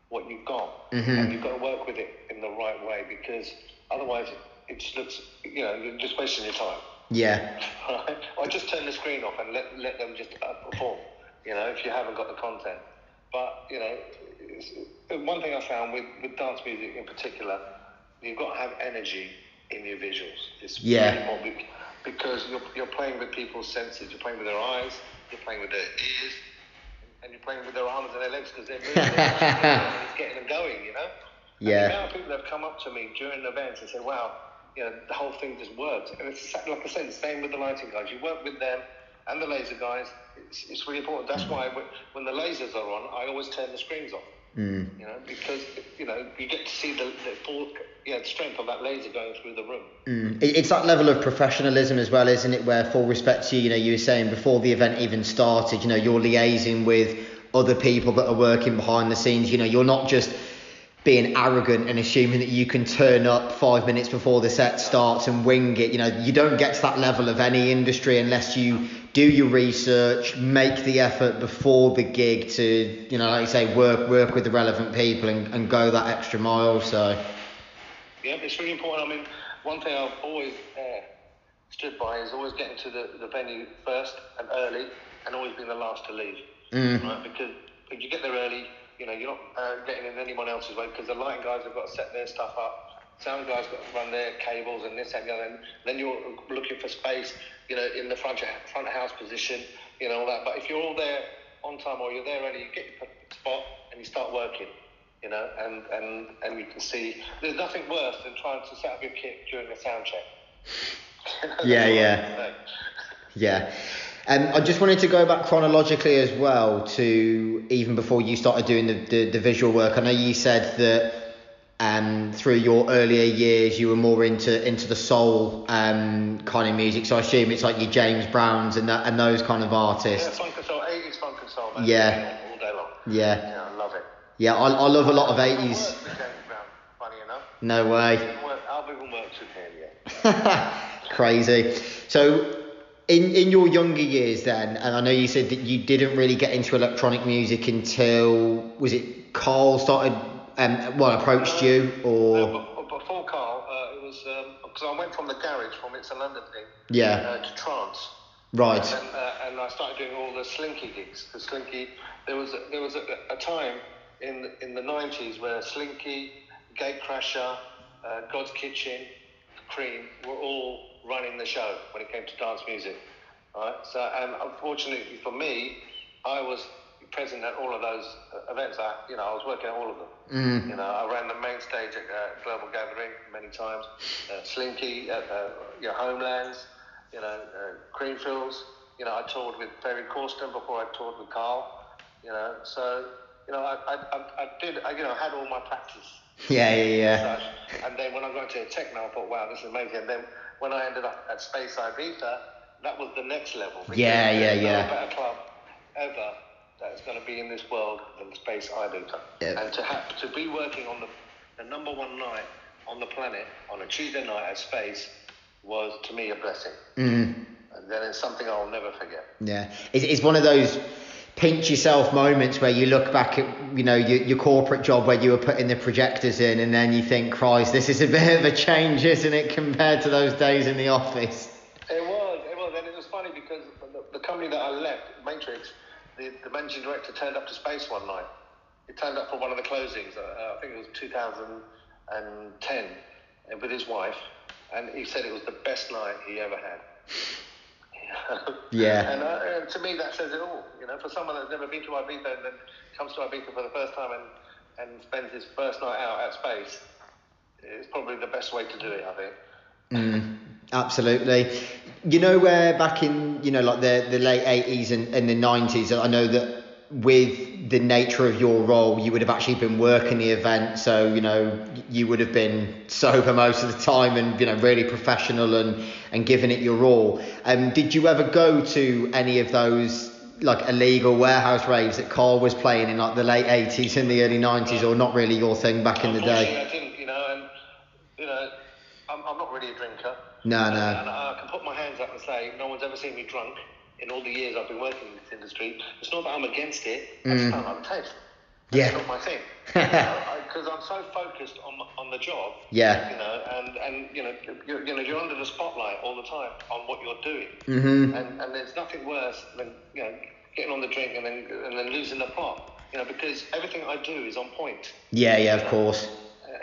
what you've got, and you've got to work with it in the right way because otherwise it just looks you know you're just wasting your time. Yeah. Right? Or just turn the screen off and let, let them just uh, perform, you know, if you haven't got the content. But, you know, it's, one thing I found with, with dance music in particular, you've got to have energy in your visuals. It's Yeah. really bec- because you're, you're playing with people's senses, you're playing with their eyes, you're playing with their ears, and you're playing with their arms and their legs because they're moving. and it's getting them going, you know. And Yeah. the amount of people that have come up to me during the events and said, "Wow, you know, the whole thing just works." And it's like I said, the same with the lighting guys. You work with them and the laser guys. It's, it's really important. That's why when- when the lasers are on, I always turn the screens off. Mm. You know, because you know you get to see the, the full, yeah, the strength of that laser going through the room. Mm. It's that level of professionalism as well, isn't it? Where full respect to you, you know, you were saying before the event even started, you know, you're liaising with other people that are working behind the scenes. You know, you're not just being arrogant and assuming that you can turn up five minutes before the set starts and wing it. You know, you don't get to that level of any industry unless you do your research, make the effort before the gig to, you know, like you say, work work with the relevant people and, and go that extra mile. So. Yeah, it's really important. I mean, one thing I've always uh, stood by is always getting to the, the venue first and early, and always being the last to leave. Mm. Right? Because if you get there early, you know you're not uh, getting in anyone else's way because the lighting guys have got to set their stuff up. Sound guys got to run their cables and this and the other. And then you're looking for space, you know, in the front front house position, you know, all that. But if you're all there on time or you're there early, you get your spot and you start working you know, and, and, and you can see there's nothing worse than trying to set up your kit during a sound check. Yeah, yeah. Yeah. Um, I just wanted to go back chronologically as well to even before you started doing the, the, the visual work. I know you said that um, through your earlier years you were more into into the soul um, kind of music. So I assume it's like your James Browns and that, and those kind of artists. Yeah, funk and soul, 80s funk and soul, man. Yeah. All day long. Yeah. Yeah, I love it. Yeah, I, I love a lot of 80s. worked with James Brown, funny enough. No way. I've even worked with him, yeah. Crazy. So, in in your younger years, then, and I know you said that you didn't really get into electronic music until was it Carl started, um, well, approached you, Uh, or before, before Carl, uh, it was because I went from the garage from It's a London thing Yeah. uh, to trance. right? And, uh, and I started doing all the Slinky gigs. The Slinky, there was a, there was a, a time in in the 90s where Slinky, Gatecrasher, uh, Godskitchen, Cream were all running the show when it came to dance music. Right. So and unfortunately for me, I was present at all of those uh, events. I, you know, I was working at all of them. Mm. You know, I ran the main stage at uh, Global Gathering many times. Uh, Slinky at uh, you know, Homelands. You know, uh, Creamfields. You know, I toured with Ferry Corsten before I toured with Carl. You know, so you know, I, I, I, I did. I, you know, had all my practice. Yeah, yeah, yeah. And then when I got to techno, I thought, wow, this is amazing. And then when I ended up at Space Ibiza, that was the next level. Yeah, yeah, yeah. Better club ever that is going to be in this world than Space Ibiza. Yeah. And to have to be working on the, the number one night on the planet on a Tuesday night at Space was to me a blessing. Mm. And then it's something I'll never forget. Yeah, it's, it's one of those pinch yourself moments where you look back at you know your, your corporate job where you were putting the projectors in and then you think Christ this is a bit of a change isn't it compared to those days in the office It was, it was, and it was funny because the, the company that I left, Matrix, the, the managing director turned up to space one night. He turned up for one of the closings. Uh, I think it was 2010, uh, with his wife, and he said it was the best night he ever had. Yeah. And, uh, and to me, that says it all. You know, for someone that's never been to Ibiza and then comes to Ibiza for the first time and, and spends his first night out at space, it's probably the best way to do it. I think. Mm, absolutely. You know where back in you know like the the late eighties and, and the nineties, I know that with the nature of your role, you would have actually been working the event, so you know you would have been sober most of the time and you know really professional and and giving it your all. Um, did you ever go to any of those? Like illegal warehouse raves that Carl was playing in like the late 80s and the early 90s, or not really your thing back in the day? I didn't, you know, and you know, I'm, I'm not really a drinker. No, And- no. And I can put my hands up and say, no one's ever seen me drunk in all the years I've been working in this industry. It's not that I'm against it. I just don't like the taste. That's Yeah. not my thing. Because I'm so focused on on the job. Yeah. You know, and and you know, you're, you know, you're under the spotlight all the time on what you're doing. Mm-hmm. And, and there's nothing worse than you know getting on the drink and then and then losing the plot. You know, because everything I do is on point Yeah, yeah, of course.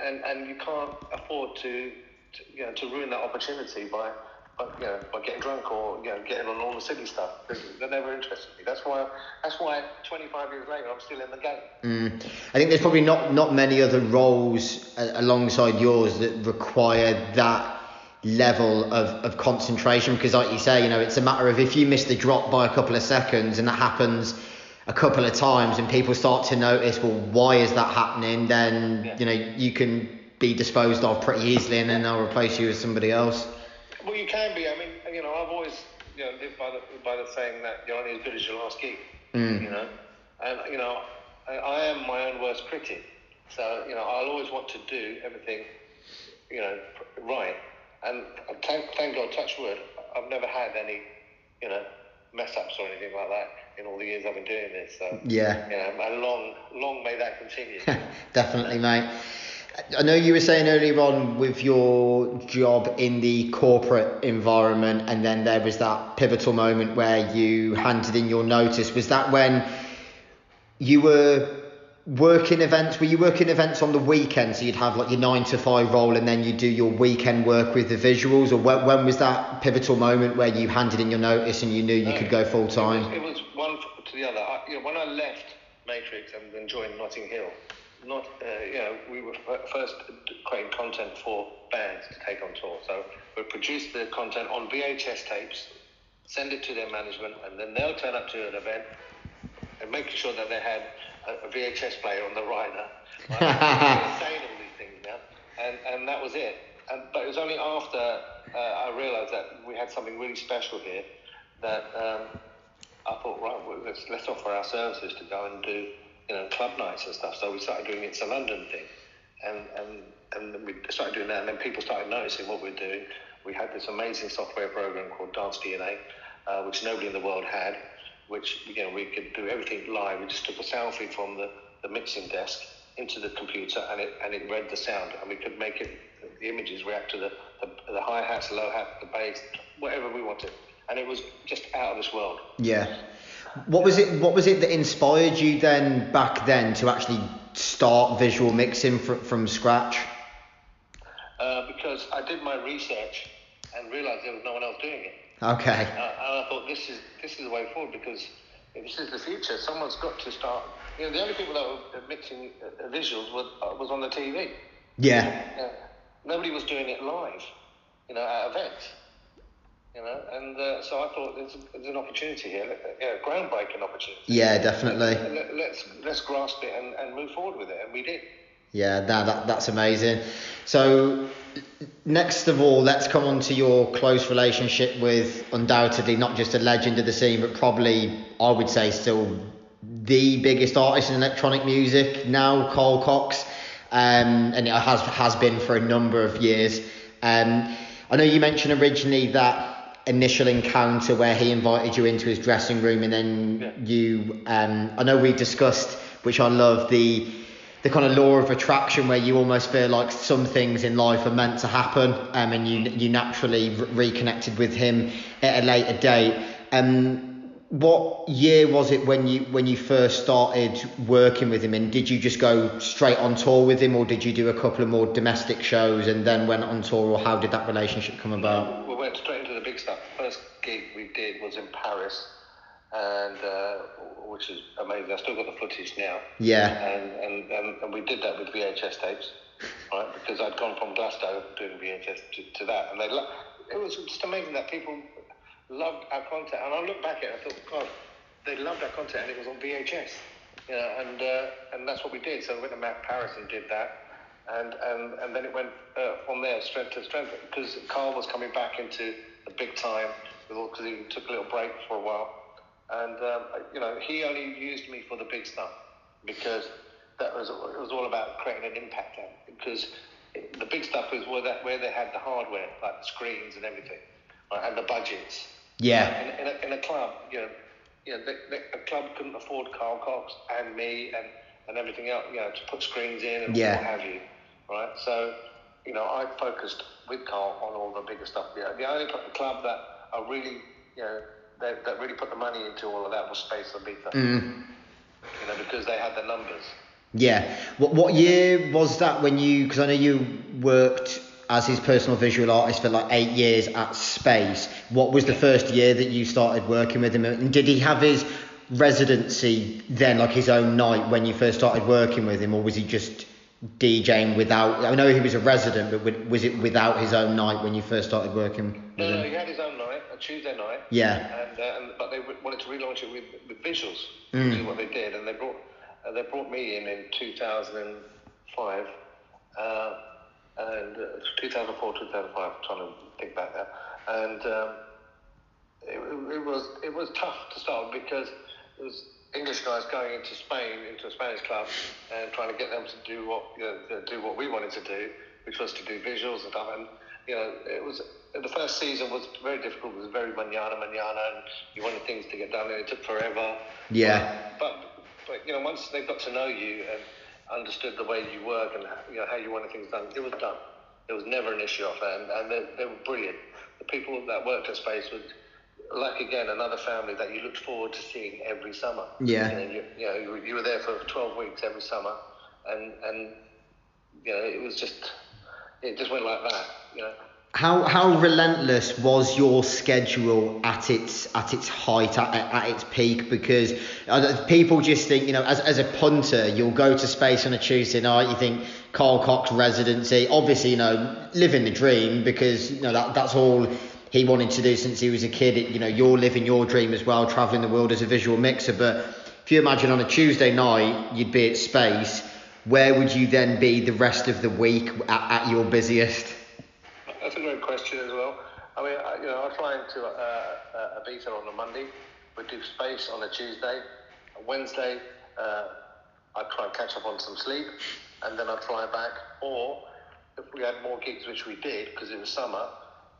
and and you can't afford to, to you know to ruin that opportunity by by, you know, by getting drunk or you know, getting on all the silly stuff. They're never interested me. That's why. That's why 25 years later, I'm still in the game. Mm. I think there's probably not not many other roles uh, alongside yours that require that level of, of concentration because like you say you know it's a matter of if you miss the drop by a couple of seconds and that happens a couple of times and people start to notice well why is that happening then Yeah. you know you can be disposed of pretty easily and then they'll replace you with somebody else Well, you can be. I mean, you know, I've always you know lived by the by the saying that you're only as good as your last gig. Mm. You know, and you know, I, I am my own worst critic. So you know, I'll always want to do everything, you know, pr- right. And thank, thank God, touch wood, I've never had any, you know, mess ups or anything like that in all the years I've been doing this. So Yeah. you know, and long, long may that continue. Definitely, mate. I know you were saying earlier on with your job in the corporate environment, and then there was that pivotal moment where you handed in your notice. Was that when you were working events? Were you working events on the weekend? So you'd have like your nine to five role, and then you do your weekend work with the visuals, or when, when was that pivotal moment where you handed in your notice and you knew you could go full time? It was, it was one to the other. I, you know, when I left Matrix and then joined Notting Hill, not uh, you know, we were f- first creating content for bands to take on tour. So we produce the content on VHS tapes, send it to their management, and then they'll turn up to an event and making sure that they had a, a VHS player on the rider. Right? Saying all these things now, and and that was it. And but it was only after uh, I realised that we had something really special here that um, I thought, right, well, let's let's offer our services to go and do you know club nights and stuff. So we started doing it's a London thing, and and and we started doing that, and then people started noticing what we're doing. We had this amazing software program called Dance DNA, uh, which nobody in the world had, which you know we could do everything live. We just took a selfie from the, the mixing desk into the computer, and it and it read the sound, and we could make it the images react to the the, the hi hats, low hat, the bass, whatever we wanted, and it was just out of this world. Yeah. What was it? What was it that inspired you then back then to actually start visual mixing from from scratch? Uh, because I did my research and realised there was no one else doing it. Okay. Uh, and I thought this is this is the way forward because this is the future. Someone's got to start. You know, the only people that were mixing uh, visuals were, uh, was on the TV. Yeah. Yeah. Nobody was doing it live, you know, at events. You know, and uh, so I thought there's, there's an opportunity here, yeah, groundbreaking opportunity. Yeah, definitely. Let, let's let's grasp it and, and move forward with it, and we did. Yeah, that, that that's amazing. So, next of all, let's come on to your close relationship with undoubtedly not just a legend of the scene, but probably I would say still the biggest artist in electronic music now, Carl Cox, um, and it has has been for a number of years. Um, I know you mentioned originally that initial encounter where he invited you into his dressing room, and then Yeah. you. Um, I know we discussed, which I love, the the kind of law of attraction where you almost feel like some things in life are meant to happen, um, and you you naturally re- reconnected with him at a later date. Um, what year was it when you when you first started working with him, and did you just go straight on tour with him, or did you do a couple of more domestic shows and then went on tour, or how did that relationship come about? We went straight and uh, which is amazing. I still got the footage now. Yeah, And, and, and, and we did that with VHS tapes, right? Because I'd gone from Glasto doing VHS to, to that, and they lo- it was just amazing that people loved our content. And I look back at it, I thought, God, they loved our content, and it was on VHS, you know. And uh, and that's what we did. So we went to Mount Paris and did that, and and, and then it went uh, from there strength to strength because Carl was coming back into the big time because he took a little break for a while. And um, you know, he only used me for the big stuff because that was it was all about creating an impact. Because the big stuff was where that where they had the hardware, like the screens and everything, right, and the budgets. yeah, In, in, a, in a club, you know, you know, the, the, a club couldn't afford Carl Cox and me and, and everything else, you know, to put screens in and Yeah. what have you, right? So, you know, I focused with Carl on all the bigger stuff. Yeah, the only club that I really, you know, that, that really put the money into all of that was Space Ibiza. Mm. You know, because they had the numbers. Yeah. What what year was that when you? Because I know you worked as his personal visual artist for like eight years at Space. What was the first year that you started working with him? And did he have his residency then, like his own night when you first started working with him, or was he just DJing without? I know he was a resident, but was it without his own night when you first started working with No, no, him? Tuesday night. Yeah. And, uh, and but they wanted to relaunch it with, with visuals, Mm. which is what they did, and they brought uh, they brought me in in 2005, uh, and uh, 2004, 2005. I'm trying to think back now, and um, it, it was it was tough to start because it was English guys going into Spain into a Spanish club and trying to get them to do what you know, to do what we wanted to do, which was to do visuals and stuff. And you know, it was the first season was very difficult. It was very manana manana, and you wanted things to get done, and it took forever. Yeah. But but you know, once they got to know you and understood the way you work and you know how you wanted things done, it was done. There was never an issue off that, and, and they, they were brilliant. The people that worked at Space were, like again, another family that you looked forward to seeing every summer. Yeah. You know, you, you, know, you, were- you were there for 12 weeks every summer, and and you know, it was just, it just went like that. You know. How how relentless was your schedule at its at its height at, at its peak? Because uh, people just think you know as as a punter you'll go to space on a Tuesday night you think Carl Cox residency obviously you know living the dream because you know that that's all he wanted to do since he was a kid. You know you're living your dream as well traveling the world as a visual mixer. But if you imagine on a Tuesday night you'd be at space, where would you then be the rest of the week at, at your busiest? That's a great question as well. I mean, I, you know, I fly into uh, uh, Ibiza on a Monday. We do space on a Tuesday. Wednesday, uh, I try and catch up on some sleep, and then I'd fly back. Or if we had more gigs, which we did because it was summer,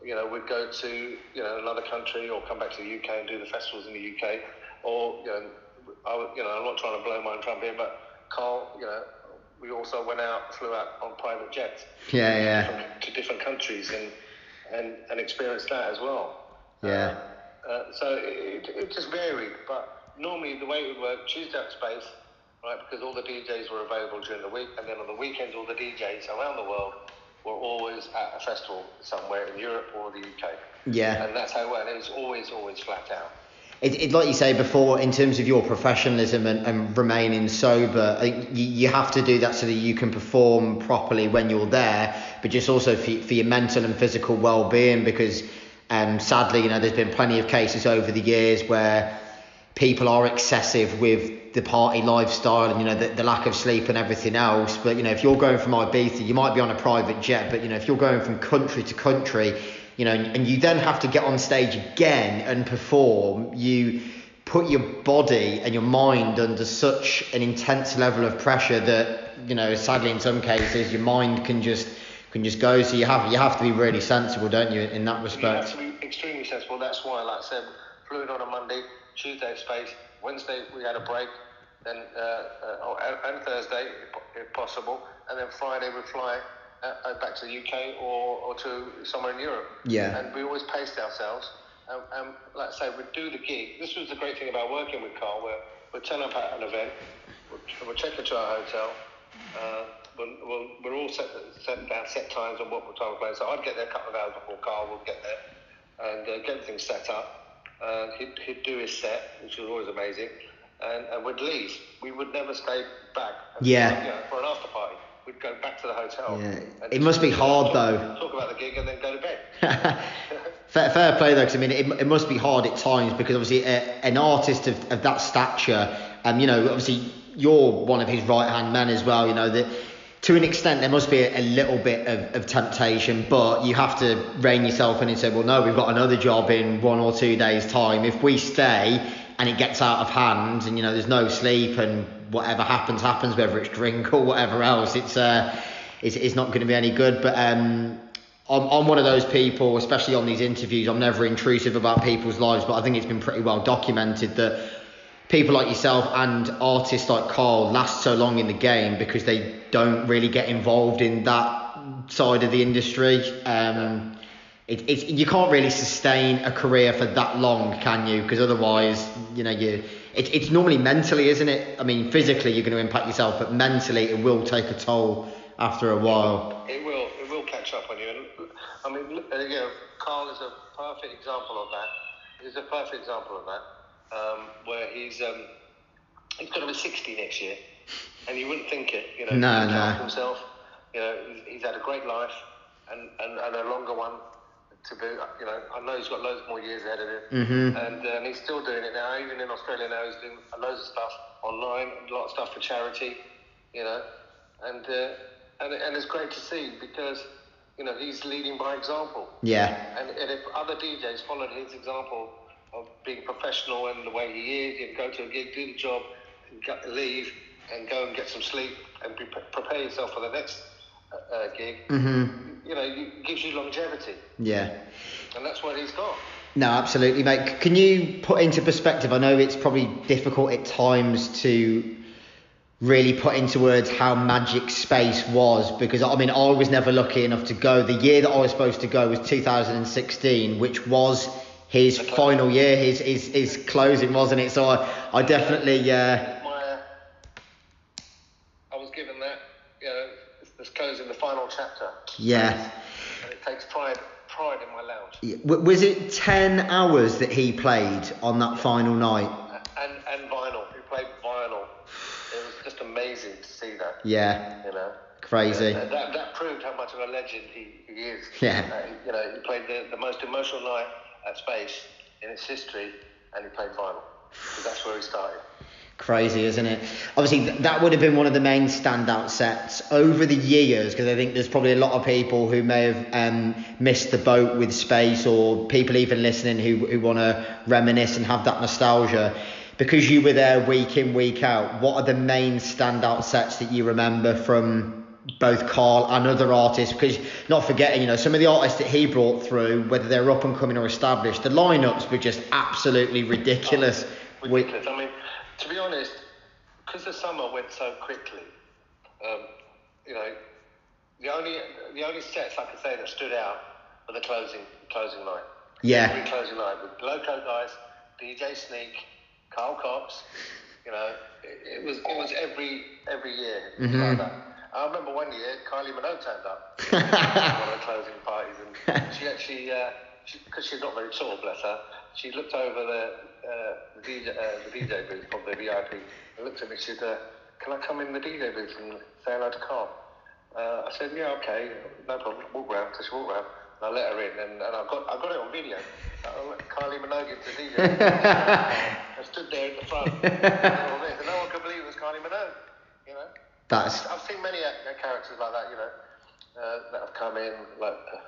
you know, we'd go to you know another country or come back to the UK and do the festivals in the UK. Or you know, I, would- you know, I'm not trying to blow my own trumpet, here, but Carl, you know, we also went out, flew out on private jets Yeah, yeah. to different countries and, and, and experienced that as well. Yeah. Uh, uh, so it, it just varied, but normally the way it would work, Tuesday at Space, right, because all the DJs were available during the week, and then on the weekends, all the DJs around the world were always at a festival somewhere in Europe or the UK. Yeah. And that's how it went. It was always, always flat out. It, it, like you say before, in terms of your professionalism and, and remaining sober, you, you have to do that so that you can perform properly when you're there, but just also for, for your mental and physical well-being. Because um, sadly, you know, there's been plenty of cases over the years where people are excessive with the party lifestyle and you know the, the lack of sleep and everything else. But you know, if you're going from Ibiza, you might be on a private jet, but you know, if you're going from country to country, you know, and you then have to get on stage again and perform, you put your body and your mind under such an intense level of pressure that you know, sadly, in some cases, your mind can just can just go. So you have you have to be really sensible, don't you, in that You have respect? to be extremely sensible. That's why, like I said, flew in on a Monday, Tuesday space, Wednesday we had a break, then uh, uh, oh, and Thursday if possible, and then Friday we fly uh, uh, back to the UK or, or to somewhere in Europe. Yeah. And we always paced ourselves. And, and like I say, we'd do the gig. This was the great thing about working with Carl, where we'd turn up at an event, we'd, we'd check into our hotel. Uh, we'll, we'll, we're all set, set down set times and what we're time to play. So I'd get there a couple of hours before Carl would get there and uh, get everything set up. Uh, he'd, he'd do his set, which was always amazing, and, and we'd leave. We would never stay back. And, Yeah. You know, for an after party, we'd go back to the hotel. Yeah. It must be hard, talk, though. Talk about the gig and then go to bed. fair, fair play though, because I mean, it, it must be hard at times because obviously a, an artist of, of that stature, um, you know, obviously you're one of his right hand men as well. You know that to an extent there must be a, a little bit of, of temptation, but you have to rein yourself in and say, well, no, we've got another job in one or two days' time. If we stay and it gets out of hand, and you know, there's no sleep and whatever happens happens, whether it's drink or whatever else, it's uh, it's, it's not going to be any good. But um, I'm, I'm one of those people, especially on these interviews, I'm never intrusive about people's lives, but I think it's been pretty well documented that people like yourself and artists like Carl last so long in the game because they don't really get involved in that side of the industry. Um, it, it's you can't really sustain a career for that long, can you? Because otherwise, you know, you it, it's normally mentally, isn't it? I mean, physically you're going to impact yourself, but mentally it will take a toll after a while. It will. It will catch up on you. And I mean, you know, Carl is a perfect example of that. He's a perfect example of that, um, where he's um, he's going to be 60 next year, and you wouldn't think it. You know, No, no. himself. You know, he's, he's had a great life, and, and, and a longer one to boot. You know, I know he's got loads more years ahead of him, Mm-hmm. and, and he's still doing it now. Even in Australia now, he's doing loads of stuff online, a lot of stuff for charity. You know, and uh, and and it's great to see because you know he's leading by example. Yeah. And, and if other DJs followed his example of being professional and the way he is, you go to a gig, do the job, leave, and go and get some sleep, and be, prepare yourself for the next uh, gig, Mm-hmm. you know, it gives you longevity. Yeah. And that's what he's got. No, absolutely, mate. Can you put into perspective? I know it's probably difficult at times to really put into words how magic space was because I mean I was never lucky enough to go. The year that I was supposed to go was 2016, which was his final year, his his, his closing, wasn't it? So I, I definitely uh, My, uh, I was given that, you know, it's, it's closing the final chapter. yeah. And it takes pride, pride in my lounge. Yeah. Was it 10 hours that he played on that final night? And, and vinyl. He played vinyl. It was just amazing to see that. Yeah, You know. crazy. And that, that proved how much of a legend he, he is. Yeah. Uh, you know, he played the, the most emotional night at Space in its history, and he played vinyl. 'Cause that's where he started. Crazy, isn't it? Obviously, th- that would have been one of the main standout sets over the years because I think there's probably a lot of people who may have um, missed the boat with space or people even listening who, who want to reminisce and have that nostalgia. Because you were there week in, week out, what are the main standout sets that you remember from both Carl and other artists? Because not forgetting, you know, some of the artists that he brought through, whether they're up and coming or established, the lineups were just absolutely ridiculous. We- Ridiculous. I mean, to be honest, because the summer went so quickly, um, you know, the only the only sets I could say that stood out were the closing closing night. Yeah. Every closing night with Loco Dice, DJ Sneak, Carl Cox. You know, it, it was it was every every year Mm-hmm. like that. I remember one year Kylie Minogue turned up at one of the closing parties, and she actually, because she's not very tall, bless her, she looked over the, uh, the, DJ, uh, the DJ booth from the VIP and looked at me. She said, uh, "Can I come in the DJ booth and say hello to Carl?" Uh, I said, "Yeah, okay, no problem. Walk round." So she walked round. And I let her in, and, and I got I got it on video. I Kylie Minogue into the DJ. booth. I stood there in the front, and no one could believe it was Kylie Minogue. You know. That's I've seen many uh, characters like that, you know, uh, that have come in, like, uh,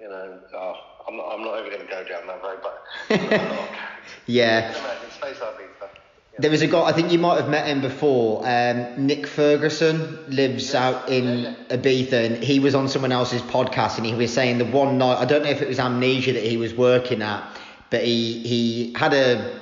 you know, oh, I'm not, I'm not even going to go down that road, but a lot of characters. yeah. You can imagine Space Ibiza. you There was a guy I think you might have met him before. Um, Nick Ferguson lives out in yeah, Ibiza, and he was on someone else's podcast, and he was saying the one night I don't know if it was Amnesia that he was working at, but he he had a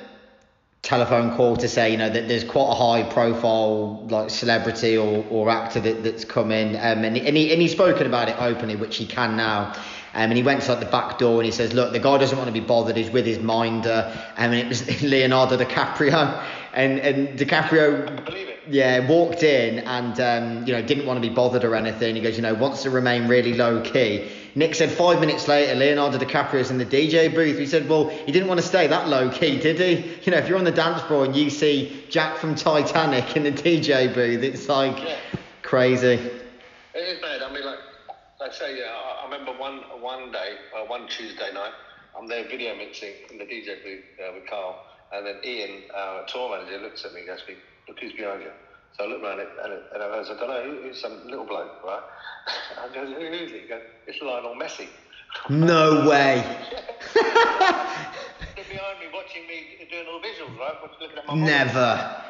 telephone call to say you know that there's quite a high profile like celebrity or, or actor that, that's come in um, and, he, and, he, and he's spoken about it openly which he can now um, and he went to like the back door and he says look the guy doesn't want to be bothered he's with his minder um, and it was Leonardo DiCaprio and and DiCaprio I can believe it. yeah, walked in and um, you know didn't want to be bothered or anything. He goes, you know, wants to remain really low key. Nick said five minutes later, Leonardo DiCaprio's in the DJ booth. He said, well, he didn't want to stay that low key, did he? You know, if you're on the dance floor and you see Jack from Titanic in the DJ booth, it's like Yeah. crazy. It is mad. I mean, like, I say, yeah, I, I remember one one day, uh, one Tuesday night, I'm there video mixing in the DJ booth uh, with Carl, and then Ian, our tour manager, looks at me and goes, to me, "Look who's behind you." So I look around it, and, it, and I goes, "I don't know, who's some little bloke, right?" I goes, "Who is it?" He goes, "It's Lionel Messi." No way. Behind me, watching me doing all the visuals, right? Watching- Looking at my. Never.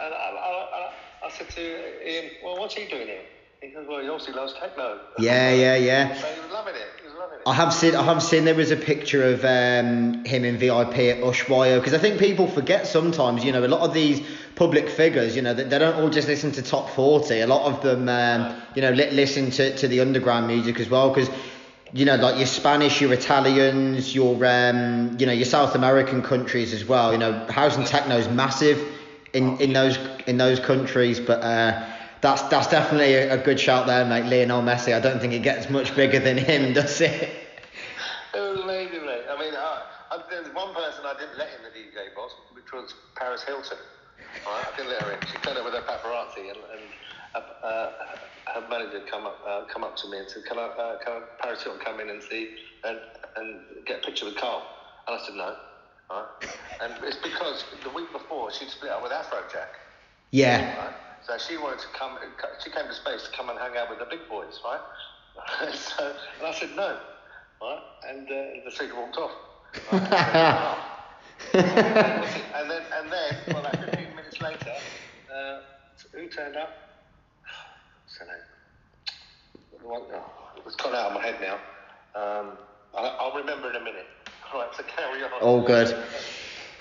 And I, I, I, I said to Ian, "Well, what's he doing here?" He goes, "Well, he obviously loves techno." Yeah, yeah, yeah. So he was loving it. He was loving it. I have seen I have seen there was a picture of um, him in VIP at Ushuaia because I think people forget sometimes you know a lot of these public figures you know they, they don't all just listen to top 40 a lot of them um, you know li- listen to, to the underground music as well because you know like your Spanish your Italians your um, you know your South American countries as well you know house and techno is massive in, in those in those countries but uh, that's that's definitely a, a good shout there, mate. Lionel Messi. I don't think it gets much bigger than him, does it? It was amazing, mate. I mean, I, I, there was one person I didn't let in the DJ box, which was Paris Hilton. Right? I didn't let her in. She turned up with her paparazzi, and, and uh, her manager come up uh, come up to me and said, "Can I, uh, can Paris Hilton come in and see and and get a picture with Carl?" And I said, "No." Right? And it's because the week before she'd split up with Afrojack. Yeah. Right? So she wanted to come. She came to space to come and hang out with the big boys, right? so, and I said no, right? And uh, the singer walked off. Right? and then, and then, well, like 15 minutes later, uh, who turned up? What's her name? The one- oh, it's gone out of my head now. Um, I, I'll remember in a minute. Right, so carry on. All good.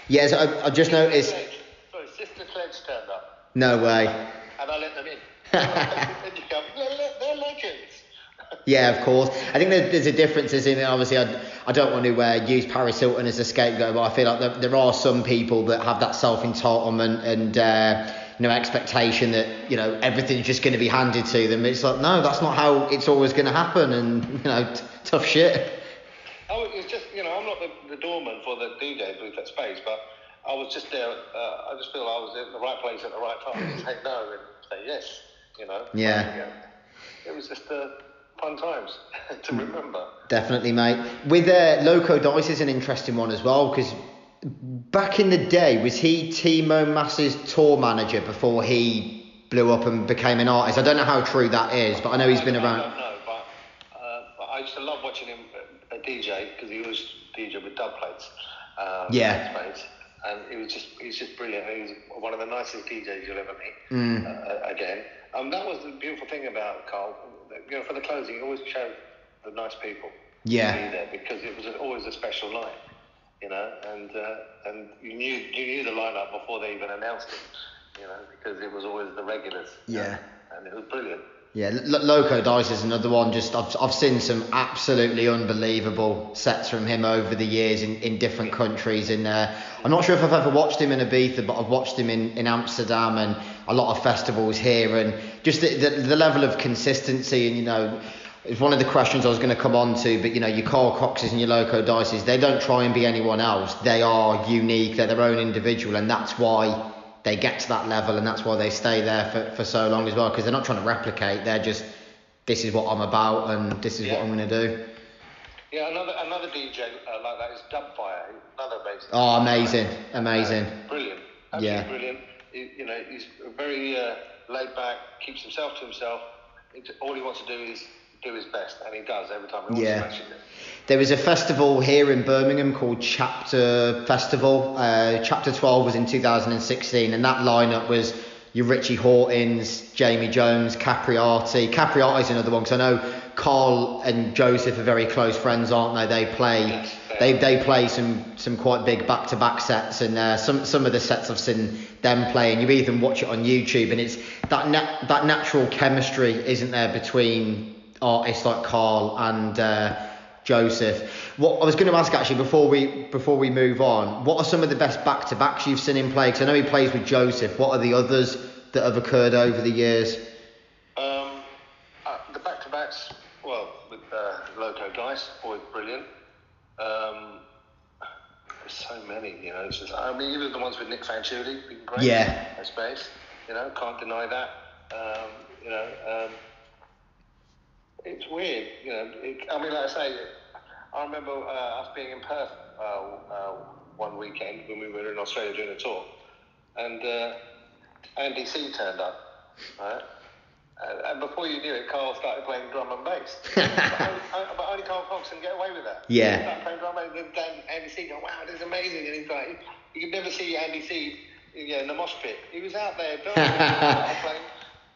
Yes, I, I just noticed. Sorry, Sister Sledge turned up, No way. and I let them in. and you go, they're, le- legends. Yeah, of course. I think there's a difference, isn't it? Obviously, I, I don't want to uh, use Paris Hilton as a scapegoat, but I feel like there, there are some people that have that self entitlement and uh, you know expectation that you know everything's just going to be handed to them. It's like no, that's not how it's always going to happen, and you know t- tough shit. Oh, it's just you know I'm not the, the doorman for the DJ booth at Space, but I was just there. Uh, I just feel I was in the right place at the right time to say no and say yes. You know. Yeah. It was just uh, fun times to remember. Definitely, mate. With uh, Loco Dice is an interesting one as well because back in the day, was he Timo Maas's tour manager before he blew up and became an artist? I don't know how true that is, but I know he's been around. I don't know, but, uh, but I used to love watching him uh, a DJ because he was DJ with dub plates. Um, Yeah. at Space. And he was just he's just brilliant. He was one of the nicest DJs you'll ever meet. Mm. Uh, again, um, that was the beautiful thing about Carl. You know, for the closing, he always chose the nice people Yeah. to be there because it was always a special night. You know, and uh, and you knew you knew the lineup before they even announced it. You know, because it was always the regulars. Yeah. And it was brilliant. Yeah, L- Loco Dice is another one. Just I've, I've seen some absolutely unbelievable sets from him over the years in, in different countries. And uh, I'm not sure if I've ever watched him in Ibiza, but I've watched him in, in Amsterdam and a lot of festivals here. And just the, the, the level of consistency and you know. It's one of the questions I was going to come on to, but you know, your Carl Coxes and your Loco Dices, they don't try and be anyone else. They are unique, they're their own individual, and that's why they get to that level and that's why they stay there for, for so long as well because they're not trying to replicate they're just this is what i'm about and this is what i'm going to do Yeah, another another DJ uh, like that is Dubfire, another amazing. oh amazing amazing Uh, brilliant, absolutely Yeah. brilliant. He, you know, he's very uh, laid back, keeps himself to himself. All he wants to do is do his best, and he does every time. He always Yeah. it. There was a festival here in birmingham called chapter festival. Uh, chapter 12 was in 2016 and that lineup was your richie hawtins jamie jones capriati. Capriati's another one because i know carl and joseph are very close friends aren't they? They play they, they they play some some quite big back to back sets and uh, some some of the sets I've seen them play and you even watch it on YouTube and it's that na- that natural chemistry isn't there between artists like Carl and uh, Joseph. What I was going to ask actually before we before we move on, what are some of the best back to backs you've seen him play? Because I know he plays with Joseph. What are the others that have occurred over the years? Um, uh, the back-to-backs, well, with uh, Loco Dice, always brilliant. Um, there's so many, you know. It's just, I mean, even the ones with Nick Fanciulli, been great. Yeah. Space, you know, can't deny that. Um, you know, um, it's weird, you know. It, I mean, like I say, I remember uh, us being in Perth uh, uh, one weekend when we were in Australia doing a tour, and uh, Andy C turned up, right? And, and before you knew it, Carl started playing drum and bass. but, only, but only Carl Cox can get away with that. Yeah. He started playing drum and bass, and then Andy C going, wow, this is amazing. And he's like, you could never see Andy C you know, in the mosh pit. He was out there dancing, playing,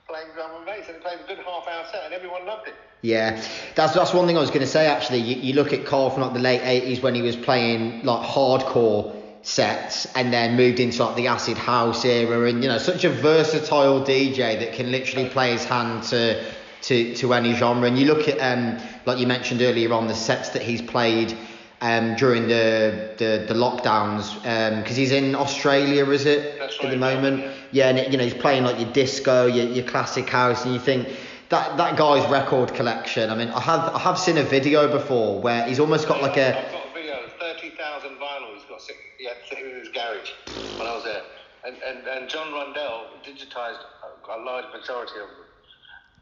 playing drum and bass, and he played a good half hour set, and everyone loved it. Yeah, that's that's one thing I was going to say actually. You, you look at Carl from like the late eighties when he was playing like hardcore sets, and then moved into like the acid house era, and you know such a versatile DJ that can literally play his hand to to to any genre. And you look at um like you mentioned earlier on the sets that he's played. Um, during the, the, the lockdowns, because he's in Australia, is it? That's at the moment, yeah. yeah, and you know he's playing like your disco, your, your classic house, and you think that that guy's record collection. I mean, I have I have seen a video before where he's almost got like a I've got a video 30,000 vinyl he's got sitting, he had sitting in his garage when I was there. And, and, and John Rundell digitized a, a large majority of them.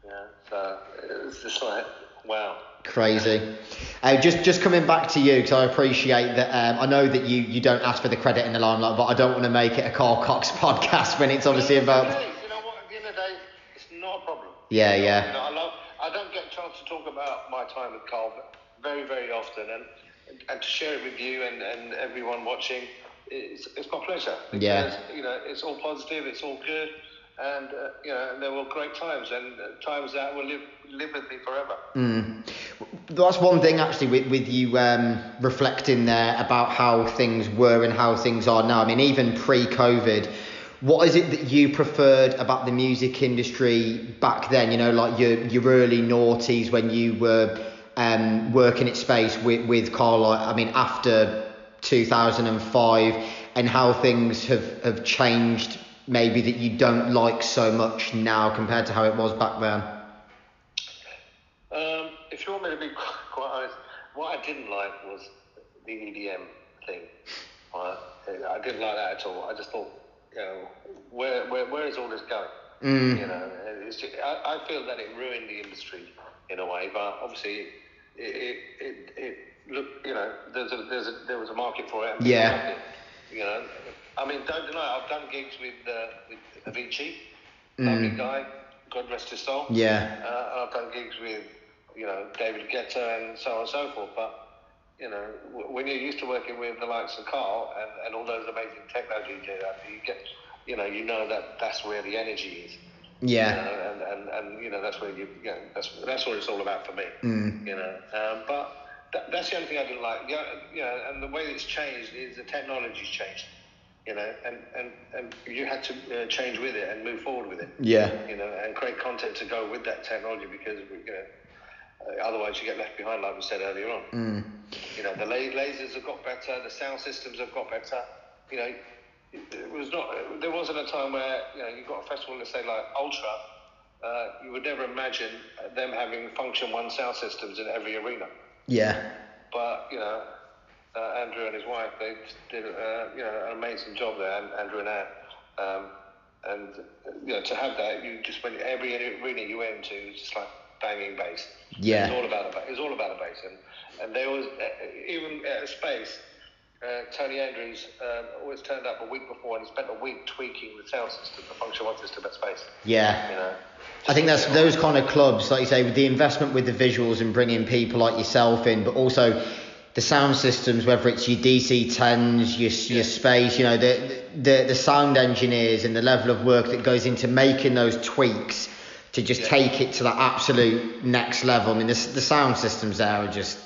Yeah, so it's just like, wow. Crazy. Uh, just just coming back to you because I appreciate that. Um, I know that you, you don't ask for the credit in the limelight, but I don't want to make it a Carl Cox podcast when it's obviously about. You know what? At the end of the day, it's not a problem. Yeah, You yeah, know, I love. I don't get a chance to talk about my time with Carl very, very often, and and to share it with you and, and everyone watching, it's, it's my pleasure. Yeah. You know, it's all positive. It's all good. And uh, you know, there were great times, and uh, times that will live live with me forever. Mm. That's one thing actually with, with you um, reflecting there about how things were and how things are now. I mean, even pre-COVID, what is it that you preferred about the music industry back then? You know, like your your early noughties when you were um, working at Space with with Carl. I mean, after 2005, and how things have have changed. Maybe that you don't like so much now compared to how it was back then. Um, if you want me to be quite honest, what I didn't like was the EDM thing. Right? I didn't like that at all. I just thought, you know, where where, where is all this going? Mm. You know, it's just, I, I feel that it ruined the industry in a way, but obviously it it, it, it look, you know, there's a, there's a, there was a market for it. Yeah. it, You know, I mean, don't deny, I've done gigs with uh, with Avicii, lovely guy, God rest his soul. Yeah. Uh, and I've done gigs with, you know, David Guetta and so on and so forth. But, you know, w- when you're used to working with the likes of Carl and, and all those amazing techno DJs there, you get, you know, you know that that's where the energy is. Yeah. You know, and, and, and, you know, that's where you, you know, that's, that's what it's all about for me. Mm. You know, um, but that, that's the only thing I didn't like. Yeah, you know, and the way it's changed is the technology's changed. You know, and, and, and you had to uh, change with it and move forward with it Yeah. you know, and create content to go with that technology because you know, uh, otherwise you get left behind, like we said earlier on. Mm. You know, the la- lasers have got better, the sound systems have got better. You know, it, it was not. There wasn't a time where you know you got a festival, let's say like Ultra. Uh, you would never imagine them having function one sound systems in every arena. Yeah. But you know, uh, Andrew and his wife, they did uh, you know an amazing job there, and Andrew and Anne. Um, and uh, you know, to have that, you just went every arena you went to, was just like banging bass. Yeah. it was all about the bass. It was all about the bass, and and there was uh, even at space. Uh, Tony Andrews um, always turned up a week before, and he spent a week tweaking the sound system, the function one system at space. Yeah. You know, I think that's those kind of clubs, like you say, with the investment with the visuals and bringing people like yourself in, but also the sound systems, whether it's your DC10s, your, your space, you know, the, the the sound engineers and the level of work that goes into making those tweaks to just Yeah. take it to that absolute next level. I mean, the, the sound systems there are just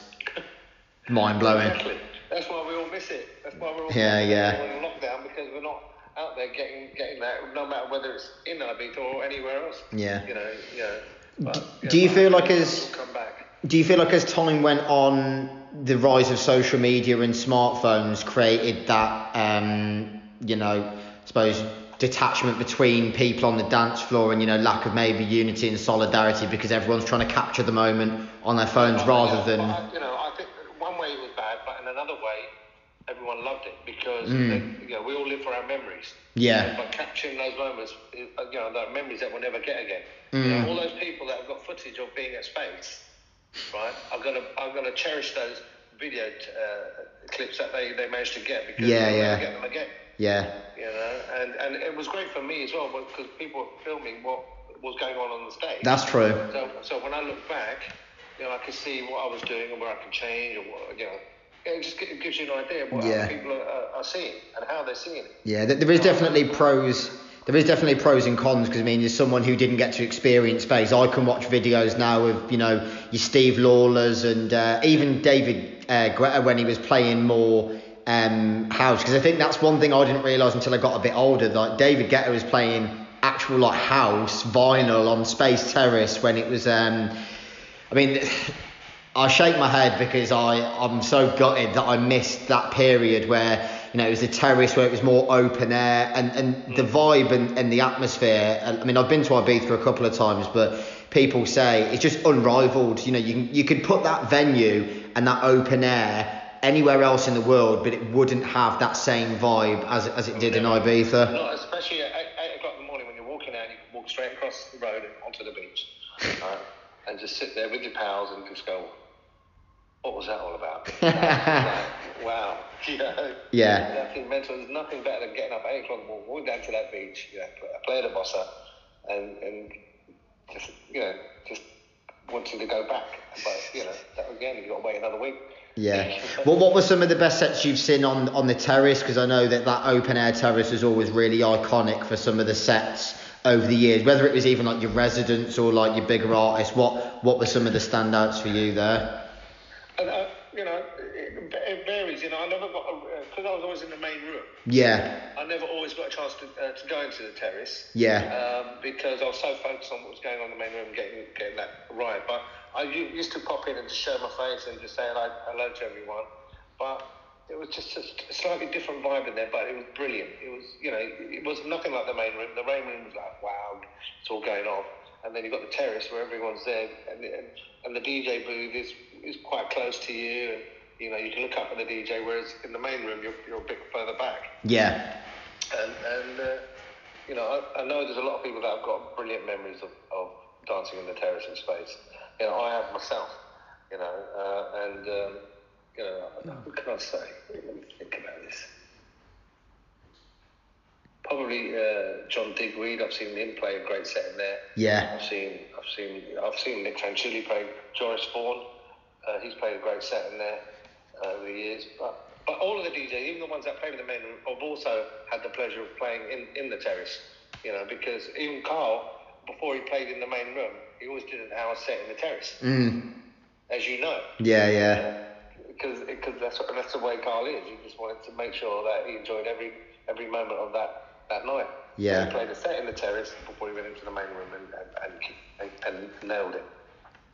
mind blowing. Exactly. That's why we all miss it. That's why we're all Yeah, yeah. in lockdown because we're not out there getting getting that, no matter whether it's in Ibiza or anywhere else. Yeah. You know, yeah. But, yeah, do you feel like as- come back? Do you feel like as time went on, the rise of social media and smartphones created that, um, you know, I suppose detachment between people on the dance floor and you know lack of maybe unity and solidarity because everyone's trying to capture the moment on their phones But, rather yeah, than I, you know, I think one way it was bad, but in another way, everyone loved it because Mm. they, you know we all live for our memories. Yeah. But capturing those moments, uh, you know, the memories that we'll never get again. You Mm. know, all those people that have got footage of being at space, right? I'm gonna I'm gonna cherish those video uh, clips that they, they managed to get because Yeah, yeah. get them again. yeah You know, and and it was great for me as well because people were filming what was going on on the stage. that's true So, so when I look back, you know, I can see what I was doing and where I can change, or what, you know, it just gi- gives you an idea of what Yeah. other people are, are seeing and how they're seeing it. yeah there is definitely pros there is definitely pros and cons because I mean, as someone who didn't get to experience space, I can watch videos now of you know your Steve Lawlers and uh, even David uh, Guetta when he was playing more um, house because I think that's one thing I didn't realise until I got a bit older. Like David Guetta was playing actual like house vinyl on Space Terrace when it was. Um, I mean. I shake my head because I, I'm so gutted that I missed that period where you know it was the terrace where it was more open air and, and the vibe and, and the atmosphere. I mean I've been to Ibiza a couple of times, but people say it's just unrivaled. You know, you can, you could put that venue and that open air anywhere else in the world, but it wouldn't have that same vibe as as it did in Ibiza. Not especially at 8, 8 o'clock in the morning when you're walking out, you can walk straight across the road and onto the beach. uh, and just sit there with your pals and just go, what was that all about? wow. Know, Yeah. Nothing mental. There's nothing better than getting up at 8 o'clock the walking down to that beach, you know, play the bossa, and, and just, you know, just wanting to go back. But, you know, that, again, you've got to wait another week. Yeah. Well, what were some of the best sets you've seen on on the terrace? Because I know that that open air terrace is always really iconic for some of the sets over the years. Whether it was even like your residents or like your bigger artists, what what were some of the standouts for you there? And, uh, you know, it, You know, I never got, because I was always in the main room. Yeah. I never always got a chance to, uh, to go into the terrace. Yeah. Um, because I was so focused on what was going on in the main room, getting getting that right. But I used to pop in and just show my face and just say hello, hello to everyone. But it was just a slightly different vibe in there, but it was brilliant. It was, you know, it was nothing like the main room. The main room was like, wow, it's all going on. And then you've got the terrace where everyone's there, and, and, and the DJ booth is, is quite close to you, and you know you can look up at the DJ. Whereas in the main room, you're, you're a bit further back Yeah. and and uh, you know I, I know there's a lot of people that have got brilliant memories of, of dancing in the terrace in space. You know I have myself. You know uh, and um, you know what can I say? Let me think about this. Probably uh, John Digweed. I've seen him play a great set in there. Yeah. I've seen I've seen I've seen Nick Fanciulli play Joris Voorn. Uh, he's played a great set in there uh, over the years. But but all of the DJs, even the ones that played in the main room, have also had the pleasure of playing in, in the terrace. You know, because even Carl, before he played in the main room, he always did an hour set in the terrace, Mm. as you know. Yeah. Yeah. Because because that's that's the way Carl is. He just wanted to make sure that he enjoyed every every moment of that that night. Yeah. He played a set in the terrace before he went into the main room and and, and, and, and nailed it.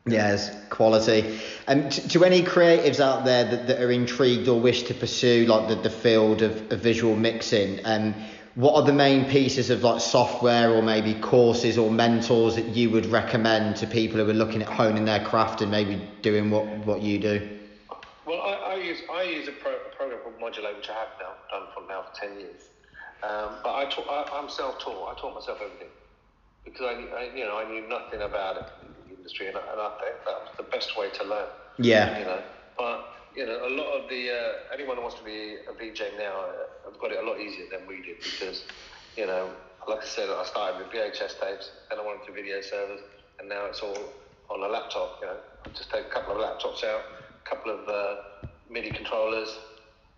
Yes, quality. And t- to any creatives out there that, that are intrigued or wish to pursue like the, the field of, of visual mixing, um, what are the main pieces of like software or maybe courses or mentors that you would recommend to people who are looking at honing their craft and maybe doing what, what you do? Well, I, I use I use a, pro, a program called Modulate, which I have now done for now for ten years. Um, but I, I'm self-taught. I taught myself everything because I, I you know I knew nothing about it, industry, and I, and I think that was the best way to learn. Yeah. You know, but you know a lot of the uh, anyone who wants to be a VJ now uh, have got it a lot easier than we did because you know, like I said, I started with VHS tapes, then I went to video servers, and now it's all on a laptop. You know, I just take a couple of laptops out, a couple of uh, MIDI controllers,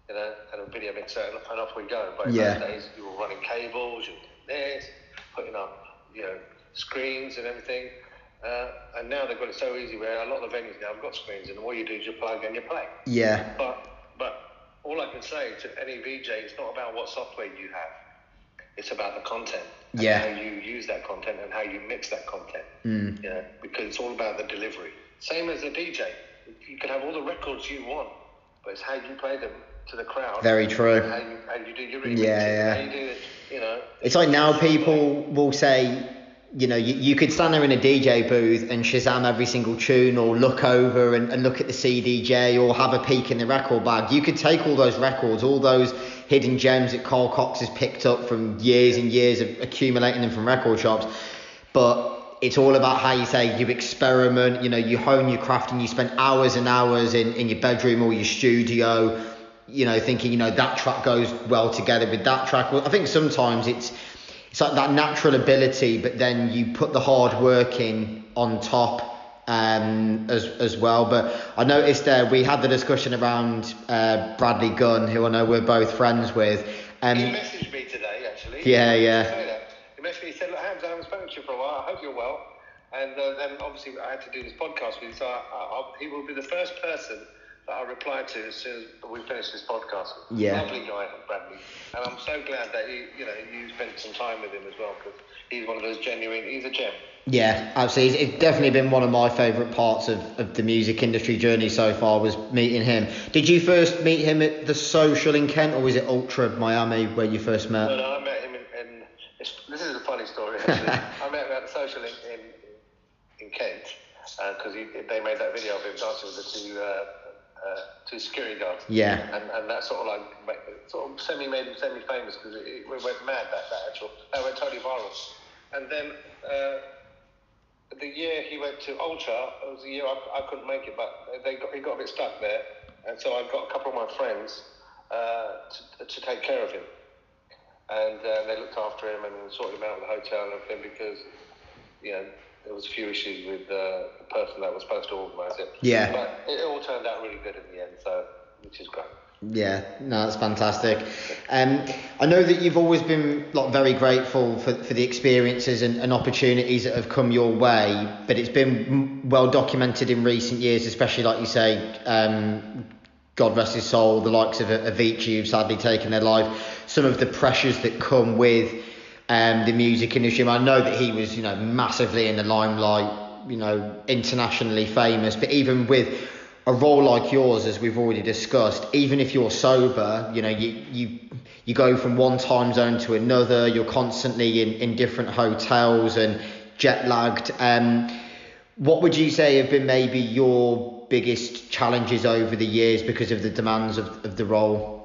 you know, and a video mixer, and, and off we go. But in Yeah. those days, you were running cables, you were doing this, putting up, you know, screens and everything. Uh, and now they've got it so easy where a lot of the venues now have got screens, and all you do is you plug and you play. Yeah. But but all I can say to any VJ, it's not about what software you have. It's about the content. and Yeah. How you use that content and how you mix that content. Mm. Yeah. Because it's all about the delivery. Same as a DJ. You can have all the records you want, but it's how you play them to the crowd. Very true. How you how you do your remixes. Yeah, yeah. You do it. You know. It's like now people will say, you know, you, you could stand there in a DJ booth and Shazam every single tune or look over and, and look at the CDJ or have a peek in the record bag. You could take all those records, all those hidden gems that Carl Cox has picked up from years and years of accumulating them from record shops, but it's all about how you say you experiment, you know, you hone your craft and you spend hours and hours in, in your bedroom or your studio, you know, thinking, you know, that track goes well together with that track. Well, I think sometimes it's like that natural ability, but then you put the hard work in on top um, as as well. But I noticed there we had the discussion around uh, Bradley Gunn, who I know we're both friends with. Um, he messaged me today, actually. Yeah, yeah. He messaged me. He said, "Look, Habs, I haven't spoken to you for a while. I hope you're well." And uh, then obviously I had to do this podcast with you, so I, I, I'll, he will be the first person I reply to as soon as we finish this podcast. Yeah. Lovely guy, Bradley, and I'm so glad that you, you know, you spent some time with him as well because he's one of those genuine. He's a gem. Yeah, absolutely. It's definitely been one of my favourite parts of, of the music industry journey so far was meeting him. Did you first meet him at the Social in Kent or was it Ultra Miami where you first met? No, no, I met him in. in it's, this is a funny story. Actually. I met him at the social in, in, in because they made that video of him dancing with the two uh, uh, two security guards. Yeah. And, and that sort of like sort of semi made him semi famous because it, it went mad that that actual that went totally viral. And then uh, the year he went to Ultra, it was the year I, I couldn't make it, but they got, he got a bit stuck there, and so I got a couple of my friends uh, to, to take care of him, and uh, they looked after him and sorted him out in the hotel and everything because you know there was a few issues with uh, the person that was supposed to organise it. Yeah. But it all turned out really good in the end, so which is great. Yeah, no, that's fantastic. Um, I know that you've always been like very grateful for, for the experiences and, and opportunities that have come your way, but it's been well documented in recent years, especially like you say, um, God rest his soul, the likes of Avicii who've sadly taken their life, some of the pressures that come with um, the music industry. I know that he was, you know, massively in the limelight, you know, internationally famous, but even with a role like yours, as we've already discussed, even if you're sober, you know, you you you go from one time zone to another. You're constantly in, in different hotels and jet lagged. Um, what would you say have been maybe your biggest challenges over the years because of the demands of, of the role?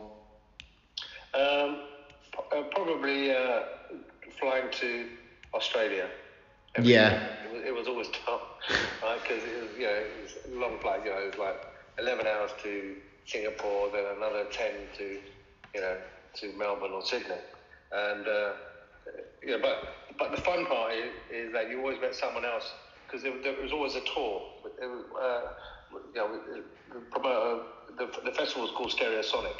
Australia. every Yeah. year. It was, it was always tough, right? Because it was, you know, it was a long flight. You know, it was like 11 hours to Singapore, then another 10 to, you know, to Melbourne or Sydney. And uh, yeah, but but the fun part is, is that you always met someone else because there, there was always a tour. It uh, you know, the promoter, the, the festival was called Stereosonic,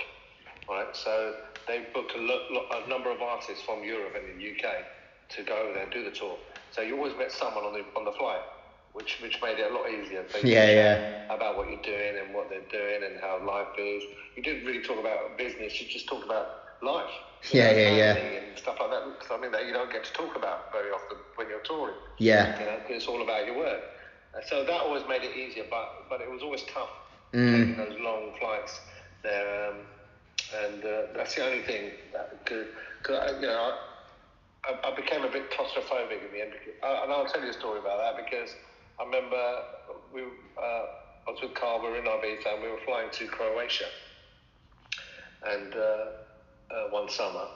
right? So they booked a, lo- lo- a number of artists from Europe and the UK to go over there and do the tour. So you always met someone on the on the flight, which which made it a lot easier. Yeah, yeah. About what you're doing and what they're doing and how life is. You didn't really talk about business. You just talked about life. Yeah, know, yeah, yeah. And stuff like that. because Something that you don't get to talk about very often when you're touring. Yeah. You know, it's all about your work. And so that always made it easier, but but it was always tough Mm. taking those long flights there. Um, and uh, that's the only thing that could, I, you know, I, I- I became a bit claustrophobic in the end. Because, uh, and I'll tell you a story about that because I remember we, uh, I was with Carl, we were in Ibiza and we were flying to Croatia. And uh, uh, one summer,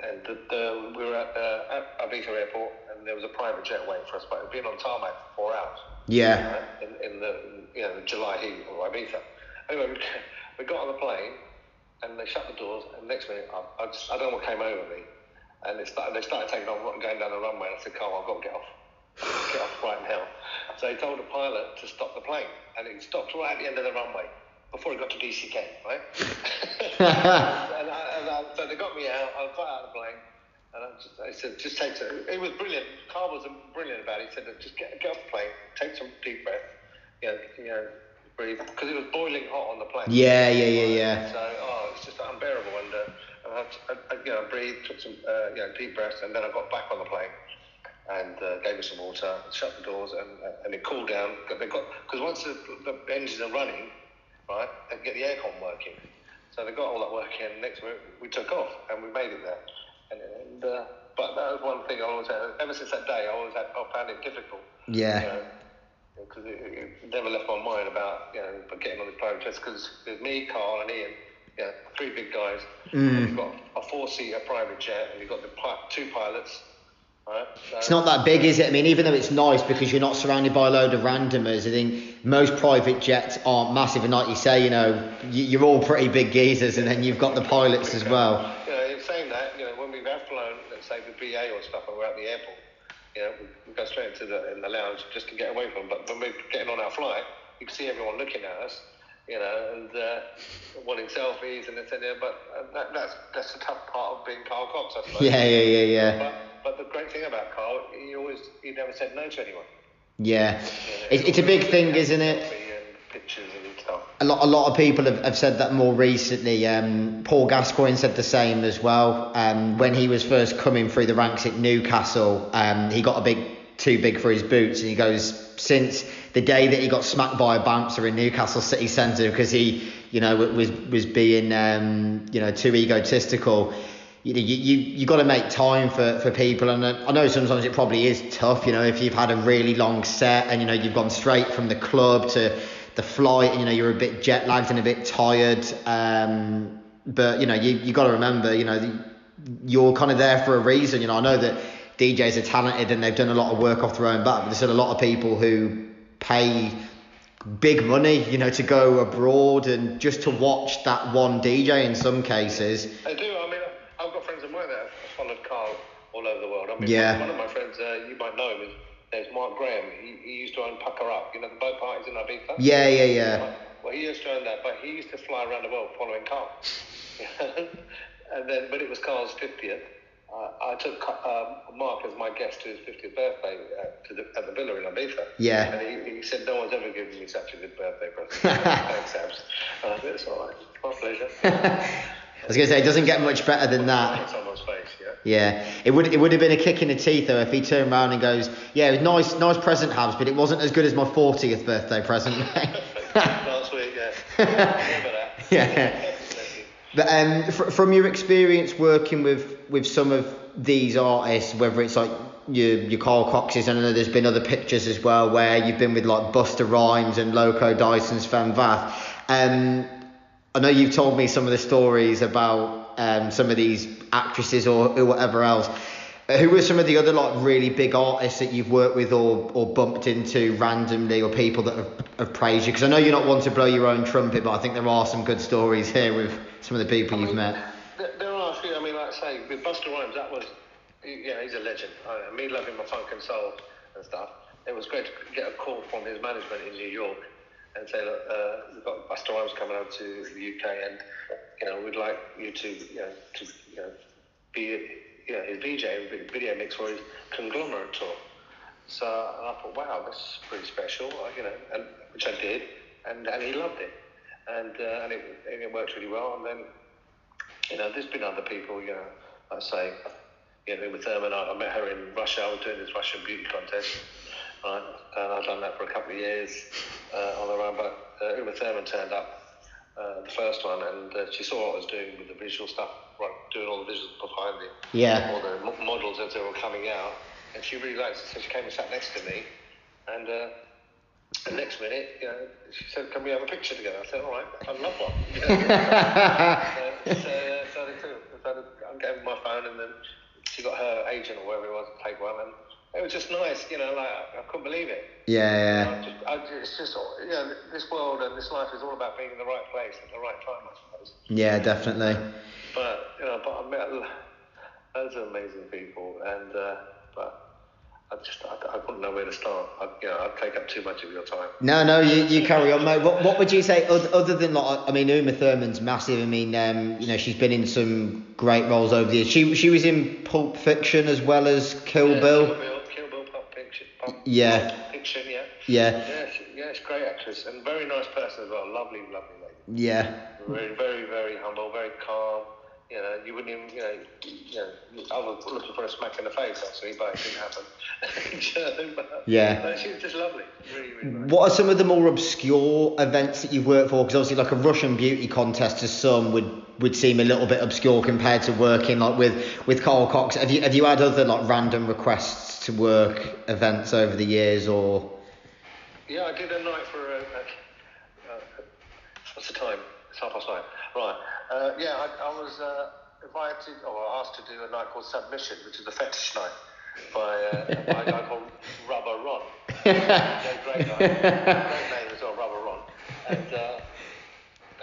and the, the, we were at, uh, at Ibiza airport and there was a private jet waiting for us, but had been on tarmac for four hours Yeah. in, in the you know the July heat of Ibiza. Anyway, we, we got on the plane and they shut the doors. And next minute, I, I, just, I don't know what came over me, and it started, they started taking off, going down the runway. And I said, "Carl, I've got to get off, get off right now." So he told the pilot to stop the plane, and it stopped right at the end of the runway before it got to DCK, right? and, I, and I, so they got me out. I got out of the plane. And I, just, I said, just take some. It was brilliant. Carl was brilliant about it. He said, just get, get off the plane, take some deep breath, you know, you know breathe, because it was boiling hot on the plane. Yeah, yeah, yeah, yeah. So, oh, it's just unbearable. And, uh, I, you know, breathed, took some, uh, you know, deep breaths, and then I got back on the plane and uh, gave me some water, shut the doors, and, and it cooled down. Because once the, the engines are running, right, they get the aircon working. So they got all that working. And next week we took off, and we made it there. And, and uh, but that was one thing I always had. Ever since that day, I always had, I found it difficult. Yeah. You know, because it, it never left my mind about you know getting on the plane just because there's me, Carl, and Ian, yeah, three big guys. Mm. You've got a four-seater private jet, and you've got the pi- two pilots. Right? So, It's not that big, is it? I mean, even though it's nice because you're not surrounded by a load of randomers, I think most private jets aren't massive. And like you say, you know, you- you're all pretty big geezers, and then you've got the pilots as well. You know, in saying that, you know, when we've flown, let's say with BA or stuff, and we're at the airport, you know, we, we go straight into the in the lounge just to get away from. them. But when we're getting on our flight, you can see everyone looking at us, you know, and uh, wanting selfies and this and that. But uh, that, that's that's the tough part of being Carl Cox, I suppose. Yeah, yeah, yeah, yeah. But but the great thing about Carl, he always he never said no to anyone. Yeah. You know, It, it's a big thing, isn't it? pictures and stuff. A lot, a lot of people have, have said that more recently. Um, Paul Gascoigne said the same as well. Um, when he was first coming through the ranks at Newcastle, um, he got a big too big for his boots, and he goes since the day that he got smacked by a bouncer in Newcastle City Centre because he, you know, was was being, um, you know, too egotistical. you know, you, you, you got to make time for, for people. And I know sometimes it probably is tough, you know, if you've had a really long set and, you know, you've gone straight from the club to the flight and, you know, you're a bit jet lagged and a bit tired. Um, but, you know, you, you got to remember, you know, you're kind of there for a reason. You know, I know that DJs are talented and they've done a lot of work off their own back, but there's still a lot of people who pay big money, you know, to go abroad and just to watch that one DJ in some cases. I do. I mean, I've got friends of mine that have followed Carl all over the world. I mean, Yeah. one of my friends, uh, you might know him, is there's Mark Graham. He, he used to own Pukka Up, you know, the boat parties in Ibiza. Yeah, yeah, yeah. Well, he used to own that, but he used to fly around the world following Carl. and then, when it was Carl's 50th, uh, I took um, Mark as my guest to his 50th birthday uh, to the, at the villa in Ibiza. Yeah. And he, he said, No one's ever given me such a good birthday present. Thanks, Abs. And I said, It's all right. My pleasure. I was gonna say it doesn't get much better than that. Face, yeah. Yeah, it would it would have been a kick in the teeth though if he turned around and goes, yeah, it was nice nice present, Habs, but it wasn't as good as my 40th birthday present. mate." Last week, yeah. Remember that. Yeah. But um, fr- from your experience working with, with some of these artists, whether it's like your your Carl Coxes, and I know there's been other pictures as well where you've been with like Busta Rhymes and Loco Dice and Sven Väth. Um, I know you've told me some of the stories about um, some of these actresses or, whatever else. Who were some of the other like really big artists that you've worked with or, or bumped into randomly, or people that have, have praised you? Because I know you're not one to blow your own trumpet, but I think there are some good stories here with some of the people you've met. There, are a few. I mean, like I say, with Busta Rhymes, that was, yeah, he's a legend. I, me loving my funk and soul and stuff. It was great to get a call from his management in New York and say, look, uh, we've got Busta Rhymes coming over to the UK, and you know, we'd like you to, you know, to, you know, be, you know, his VJ, video mix for his conglomerate tour. So and I thought, wow, this is pretty special, you know, and which I did, and, and he loved it, and uh, and it and it worked really well. And then, you know, there's been other people, you know, like say, you know, Uma Thurman. I, I met her in Russia. I was doing this Russian beauty contest, right? And I've done that for a couple of years uh, on the run. But uh, Uma Thurman turned up uh, the first one, and uh, she saw what I was doing with the visual stuff, right, doing all the visuals behind it, Yeah. all the models as they were coming out, and she really liked it. So she came and sat next to me, and. Uh, the next minute, you know, she said, "Can we have a picture together?" I said, "All right, I'd love one." You know? so, so, uh, so they took, so I gave her my phone, and then she got her agent or whoever it was to take one, and it was just nice, you know. Like I couldn't believe it. Yeah, I just, I just, it's just, you know, this world and this life is all about being in the right place at the right time, I suppose. yeah, yeah, definitely. But you know, but I met lo- loads of amazing people, and uh, but I just, I, I wouldn't know where to start. I, you know, I'd take up too much of your time. No, no, you, you carry on, mate. What, what would you say other, other than like? I mean, Uma Thurman's massive. I mean, um, you know, she's been in some great roles over the years. She she was in Pulp Fiction as well as Kill Yeah, Bill. Kill Bill, Kill Bill, Pulp Fiction. Pulp, Yeah. Pulp Fiction, yeah. Yeah, Yeah, she, yeah, she's a great actress and very nice person as well. Lovely, lovely lady. yeah, Very, very, very humble, very calm. You know, you wouldn't even, you know, you know, I was looking for a smack in the face actually, but it didn't happen. But- Yeah. But she was just lovely. Really, really nice. What are some of the more obscure events that you've worked for? Because obviously, like a Russian beauty contest to some would would seem a little bit obscure compared to working like with with Carl Cox. Have you have you had other like random requests to work events over the years or? Yeah, I did a night for a. a, a what's the time? It's half past nine. Right. Uh, yeah, I, I was uh, invited or asked to do a night called Submission, which is a fetish night by, uh, by a guy called Rubber Ron. yeah, great guy. Great name as well, Rubber Ron. And, uh,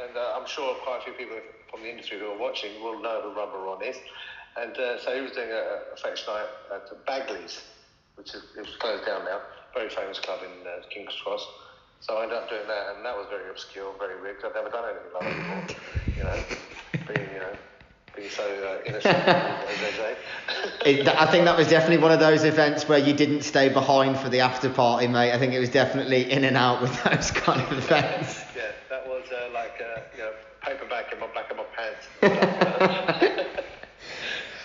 and uh, I'm sure quite a few people from the industry who are watching will know who Rubber Ron is. And uh, so he was doing a, a fetish night at Bagley's, which is it was closed down now. Very famous club in uh, King's Cross. So I ended up doing that, and that was very obscure, very weird. I've never done anything like that before. You know, being you know, being so uh, innocent, as they say. It, I think that was definitely one of those events where you didn't stay behind for the after party, mate. I think it was definitely in and out with those kind of events. yeah, that was uh, like uh, you know, paperback in my back of my pants.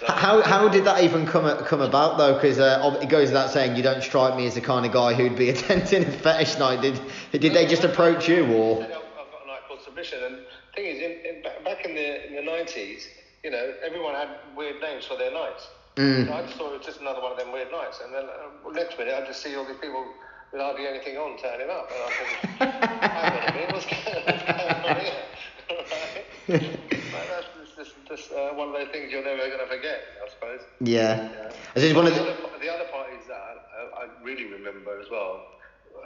So- How, how did that even come come about though? Because uh, it goes without saying you don't strike me as the kind of guy who'd be attending a fetish night. Did did they just approach you or? I've got a night called Submission, and thing is, in, in, back- in the in the nineties, you know, everyone had weird names for their nights. Mm. So I just thought it was just another one of them weird nights. And then uh, next minute, I just see all these people with hardly anything on turning up. And I hang on a minute, what's going on here? that's just, just, just uh, one of those things you're never going to forget, I suppose. Yeah. Yeah. One of the, the. other, the other parties that I, I really remember as well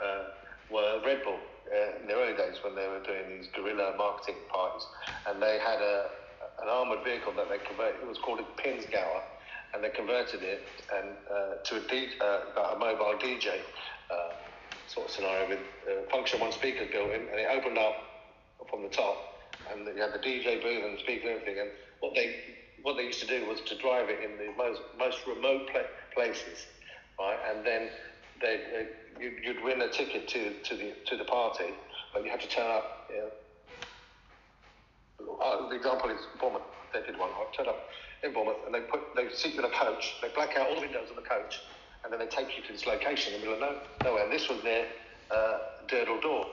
uh, were Red Bull in the early days when they were doing these guerrilla marketing parties, and they had a an armored vehicle that they converted. It was called a Pinzgauer, and they converted it and uh, to uh, a mobile DJ uh, sort of scenario with uh, function one speakers built in, and it opened up from the top, and you had the DJ booth and speaker and everything. And what they what they used to do was to drive it in the most most remote pla- places, right? And then they, they you'd, you'd win a ticket to, to the to the party, but you had to turn up. You know, uh, the example is Bournemouth. They did one. I turned up in Bournemouth, and they put they seat you in a coach. They black out all the windows of the coach, and then they take you to this location in the middle of no, nowhere. And this was near uh, Durdle Door.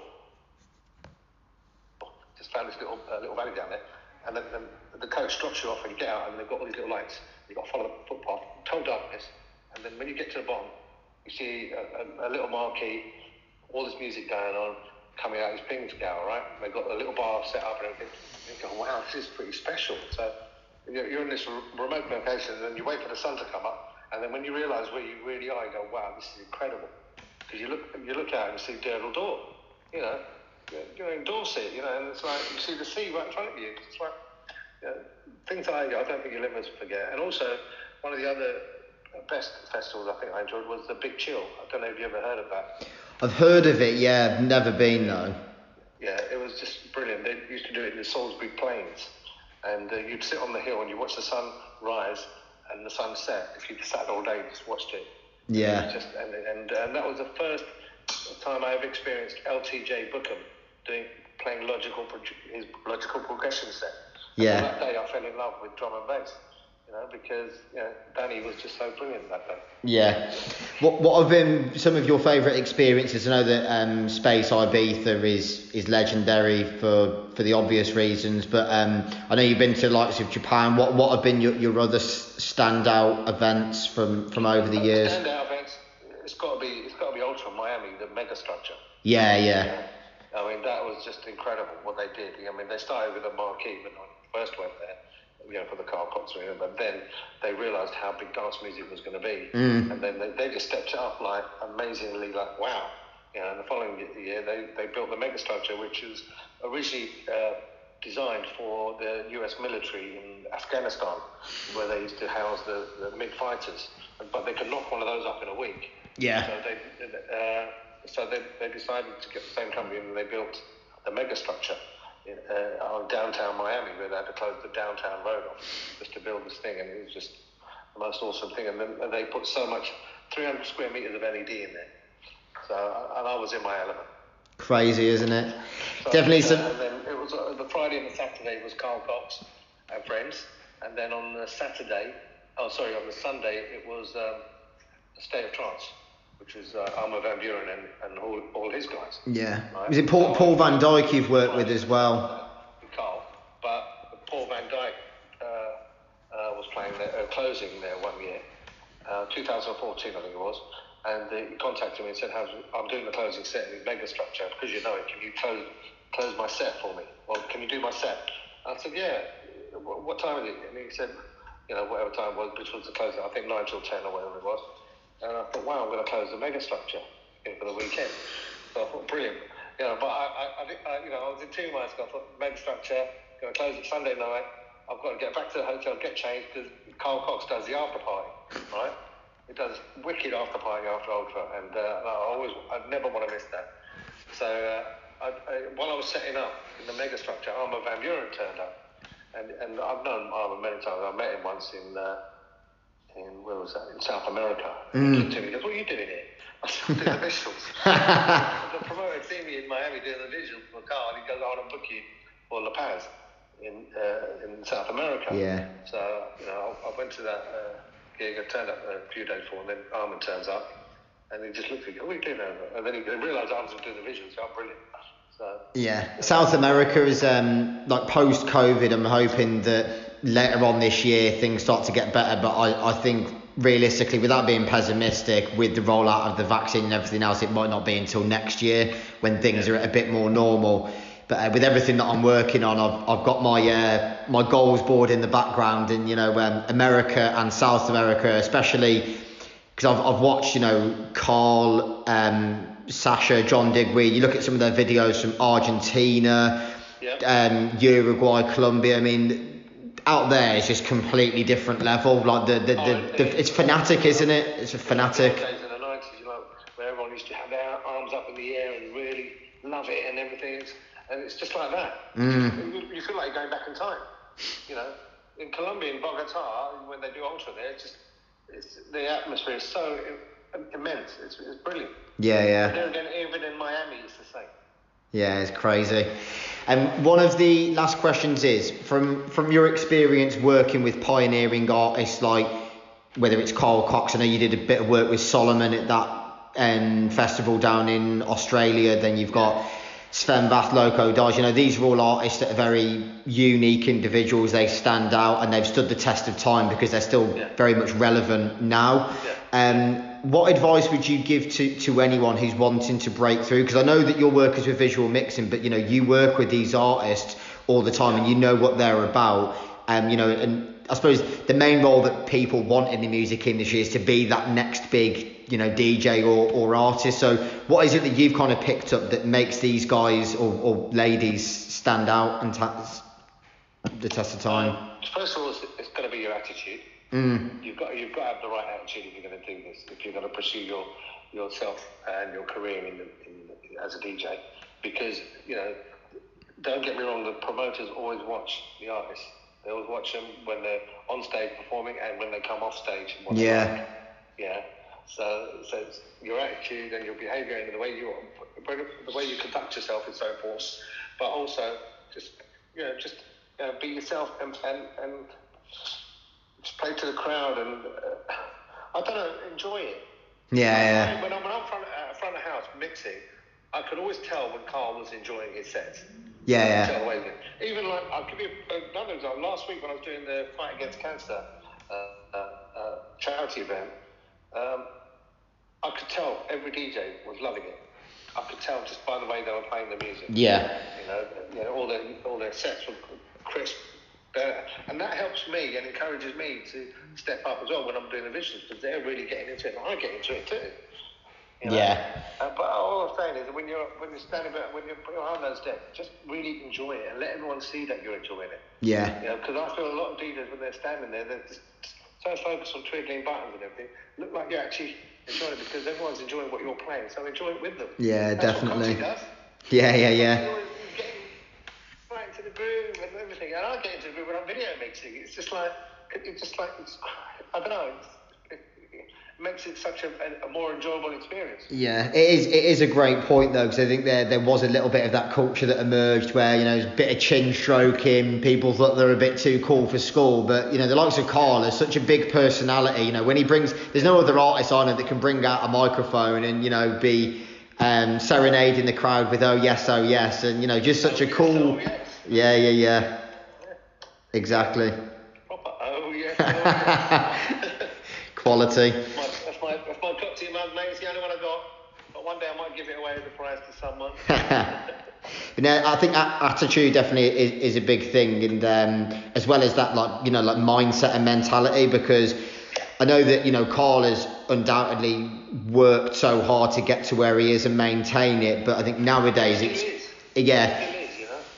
Just found this little uh, little valley down there, and then, then the coach drops you off, and you get out, and they've got all these little lights. You've got to follow the footpath, total darkness, and then when you get to the bottom, you see a, a, a little marquee, all this music going on, coming out. It's Pinzgauer, right? They've got a little bar set up and everything. And you go, oh, wow, this is pretty special. So you're, in this remote location, and you wait for the sun to come up, and then when you realise where you really are, you go, wow, this is incredible. Because you look, you look out and see Durdle Door, you know, you're, in Dorset, you know, and it's like you see the sea right in front of you. It's like you know, things like I don't think you'll ever forget. And also, one of the other best festivals I think I enjoyed was the Big Chill. I don't know if you ever heard of that. I've heard of it. Yeah, I've never been though. Yeah, it was just brilliant. They used to do it in the Salisbury Plains, and uh, you'd sit on the hill and you watch the sun rise and the sun set. If you'd sat all day, just watched it. Yeah. Just and and, and that was the first time I ever experienced LTJ Bukem doing playing logical pro- his logical progression set. Yeah. that day, I fell in love with drum and bass. You know, because you know Danny was just so brilliant that day. Yeah. What What have been some of your favourite experiences? I know that um, Space Ibiza is is legendary for for the obvious reasons, but um, I know you've been to the likes of Japan. What What have been your, your other standout events from from over the years? Standout events. It's got to be it's got to be Ultra Miami, the mega structure. Yeah, yeah, I mean, that was just incredible what they did. I mean, they started with a marquee when I first went there, you know, for the Carl Cox Arena, but then they realised how big dance music was going to be, Mm. and then they, they just stepped it up like amazingly, like wow. You know, and the following year they, they built the megastructure, which was originally uh, designed for the U.S. military in Afghanistan, where they used to house the, the MiG fighters, but they could knock one of those up in a week. Yeah. So they, uh, so they, they decided to get the same company and they built the megastructure in, uh, on downtown Miami, where they had to close the downtown road off just to build this thing, and it was just the most awesome thing. And then and they put so much, 300 square meters of LED in there. So and I was in my element. crazy, isn't it? So, Definitely uh, some. And then it was uh, the Friday and the Saturday was Carl Cox and friends, and then on the Saturday, oh sorry, on the Sunday it was um, a State of Trance, which was uh, Armin van Buuren and, and all, all his guys. Yeah. Right. Is it Paul, Paul van Dyk you've worked with as well? Carl, but Paul van Dyk uh, uh, was playing there, uh, closing there one year, uh, 2014 I think it was, and he contacted me and said, How's, "I'm doing the closing set in Mega Structure because you know it. Can you close close my set for me? Well, can you do my set?" I said, "Yeah." What, what time is it? And he said, "You know, whatever time it was, which was the closing. I think nine till ten or whatever it was." And I thought, "Wow, I'm going to close the Mega Structure for the weekend." So I thought, "Brilliant." You know, but I, I, I, you know, I was in two minds. I thought, Mega Structure, going to close it Sunday night. I've got to get back to the hotel, get changed because Carl Cox does the after party, right? He does wicked after party after Ultra, and uh, I always, I'd never want to miss that. So uh, I, I, while I was setting up in the mega structure, Armin van Buuren turned up, and and I've known Armin many times. I met him once in uh, in where was that? In South America. Mm. To me, he goes, "What are you doing here?" I said, "I'm doing the visuals." the promoter had seen me in Miami doing the visuals for Carl, and he goes, "I want to book you for La Paz in uh, in South America." Yeah. So you know, I, I went to that uh, gig. I turned up a few days before, and then Armin turns up, and he just looked at me, "What are you doing?" over?" And then he realised I was doing the visuals. So I'm brilliant. So Yeah, South America is um, like post COVID. I'm hoping that later on this year things start to get better. But I, I think realistically, without being pessimistic, with the rollout of the vaccine and everything else, it might not be until next year when things are a bit more normal. But uh, with everything that I'm working on, I've, I've got my uh, my goals board in the background, and you know, um, America and South America, especially because I've, I've watched, you know, Carl, um, Sasha, John Digweed. You look at some of their videos from Argentina, Yeah. um, Uruguay, Colombia. I mean, out there it's just completely different level. Like the the, the, Oh, the it's fanatic, isn't it? It's a fanatic. In the nineties, you know, where everyone used to have their arms up in the air and really love it and everything, it's, and it's just like that. Mm. You, you feel like you're going back in time. You know, in Colombia, in Bogota, when they do ultra there, it's just it's, the atmosphere is so immense. It's, it's brilliant. Yeah, yeah. Again, even in Miami, it's the same. Yeah, it's crazy. And one of the last questions is from from your experience working with pioneering artists like whether it's Carl Cox, I know you did a bit of work with Solomun at that um, festival down in Australia. Then you've got Sven Väth, Loco Dice. You know, these are all artists that are very unique individuals. They stand out and they've stood the test of time because they're still Yeah. very much relevant now. Um, what advice would you give to, to anyone who's wanting to break through? Because I know that your work is with visual mixing, but you know you work with these artists all the time and you know what they're about. Um, you know, and I suppose the main role that people want in the music industry is to be that next big, you know, DJ or, or artist. So what is it that you've kind of picked up that makes these guys or, or ladies stand out and ta- the test of time? First of all, it's, it's going to be your attitude. Mm. You've got you've got to have the right attitude if you're going to do this. If you're going to pursue your yourself and your career in, the, in as a DJ, because you know, don't get me wrong, the promoters always watch the artists. They always watch them when they're on stage performing and when they come off stage. Yeah. Yeah. So, so it's your attitude and your behaviour and the way you the way you conduct yourself is so important. But also, just you know, just you know, be yourself and and, and just play to the crowd and uh, I don't know, enjoy it. Yeah, yeah. When I'm, when I'm front, uh, front of house mixing, I could always tell when Carl was enjoying his sets. Yeah, yeah. Away with it. Even like, I'll give you another example. Last week when I was doing the Fight Against Cancer uh, uh, uh, charity event, um, I could tell every DJ was loving it. I could tell just by the way they were playing the music. Yeah. You know, you know all their all their sets were crisp, uh, and that helps me and encourages me to step up as well when I'm doing the visuals because they're really getting into it and I get into it too. you know. Yeah. Uh, but all I'm saying is when you're when you're standing back, when you're behind those decks, just really enjoy it and let everyone see that you're enjoying it. Yeah. You know, because I feel a lot of DJs when they're standing there, they're just so focused on twiddling buttons and everything, look like you're actually enjoying it because everyone's enjoying what you're playing, so enjoy it with them. Yeah, That's definitely. Yeah, yeah, yeah. You're getting right into the groove and everything, and I get into the groove when I'm video mixing. It's just like, it's just like, it's, I don't know, it, it makes it such a, a, more enjoyable experience. Yeah, it is. It is a great point though, because I think there there was a little bit of that culture that emerged where you know there's a bit of chin stroking. People thought they were a bit too cool for school, but you know the likes of Carl is such a big personality. You know when he brings, there's no other artist on it that can bring out a microphone and you know be um, serenading the crowd with oh yes, oh yes, and you know just such a cool. Yeah, yeah, yeah. Exactly. Proper, oh yeah. Oh, yeah. Quality. my, that's my that's my cocktail mug, mate. It's the only one I got. But one day I might give it away as a prize to someone. But no, I think attitude definitely is, is a big thing, and um, as well as that, like you know, like mindset and mentality. Because I know that you know Carl has undoubtedly worked so hard to get to where he is and maintain it. But I think nowadays it's yeah,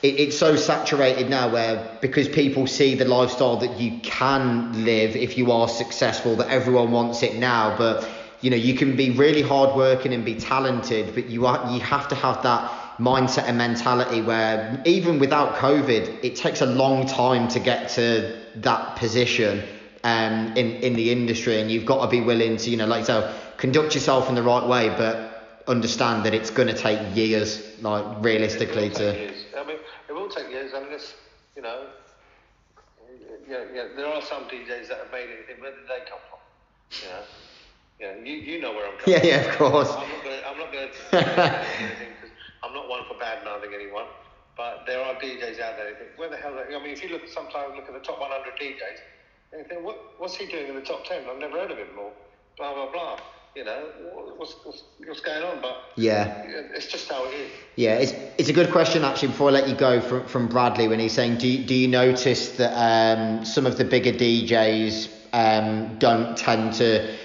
It it's so saturated now where because people see the lifestyle that you can live if you are successful that everyone wants it now. But you know you can be really hardworking and be talented but you are you have to have that mindset and mentality where even without covid it takes a long time to get to that position um, in in the industry. And you've got to be willing to you know like so conduct yourself in the right way but understand that it's going to take years like realistically it will take years. I mean, it will take years unless you know. Yeah, yeah. There are some DJs that have made it. Where did they come from? You know. Yeah, you, you know where I'm coming Yeah, yeah, of course. I'm not going. I'm not going to. I'm not one for bad mouthing anyone. But there are DJs out there. Think, Where the hell? Are, they? I mean, if you look sometimes look at the top 100 DJs, and you think, what, what's he doing in the top 10? I've never heard of him. Or blah blah blah. You know, what- what's what's, what's going on? But Yeah. it's just how it is. Yeah, it's, it's a good question actually. Before I let you go, from, from Bradley, when he's saying, do you, do you notice that um, some of the bigger DJs um, don't tend to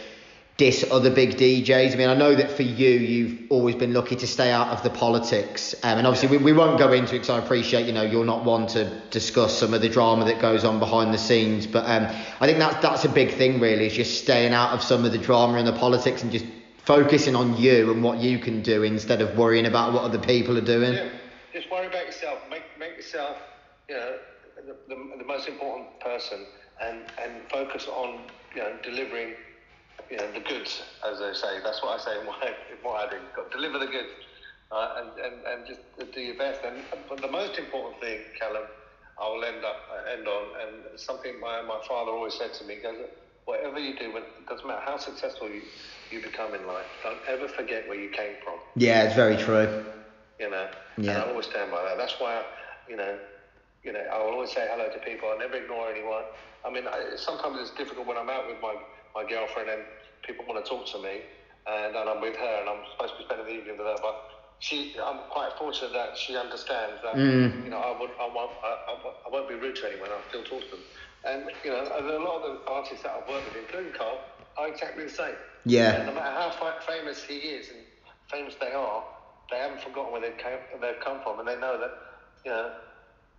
diss other big DJs? I mean, I know that for you, you've always been lucky to stay out of the politics, um, and obviously we, we won't go into it because I appreciate you know you're not one to discuss some of the drama that goes on behind the scenes, but um, I think that's that's a big thing really, is just staying out of some of the drama and the politics and just focusing on you and what you can do instead of worrying about what other people are doing. Yeah, just worry about yourself. Make make yourself, you know, the, the, the most important person, and and focus on you know delivering, you know, the goods, as they say. That's what I say in my in my got to deliver the goods, uh, and and and just do your best. And but the most important thing, Callum, I will end up end on, and something my my father always said to me. He goes, whatever you do, it doesn't matter how successful you you become in life. Don't ever forget where you came from Yeah, it's very true. you know. Yeah. And I always stand by that. That's why, you know, you know, I will always say hello to people. I never ignore anyone. I mean, I, sometimes it's difficult when I'm out with my, my girlfriend and people want to talk to me, and, and I'm with her and I'm supposed to be spending the evening with her, but she, I'm quite fortunate that she understands that, Mm. you know, I, would, I, won't, I, I, won't- be rude to anyone. I'll still talk to them. And, you know, a lot of the artists that I've worked with, including Carl, are exactly the same. Yeah. And no matter how fa- famous he is and famous they are, they haven't forgotten where they've, came, they've come from, and they know that, you know,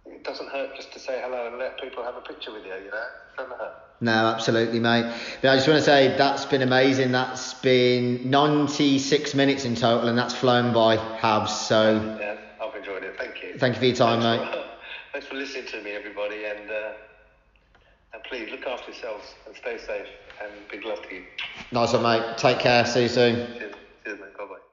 it doesn't hurt just to say hello and let people have a picture with you. You know, it doesn't hurt. No, absolutely, mate. But I just want to say that's been amazing. That's been 96 minutes in total, and that's flown by Habs. So Yeah, I've enjoyed it. Thank you. thank you for your time, Thanks mate. for, thanks for listening to me, everybody, and uh, and please look after yourselves and stay safe. And big love to you. Nice one, mate. Take care. See you soon. Cheers, cheers, mate. Bye bye.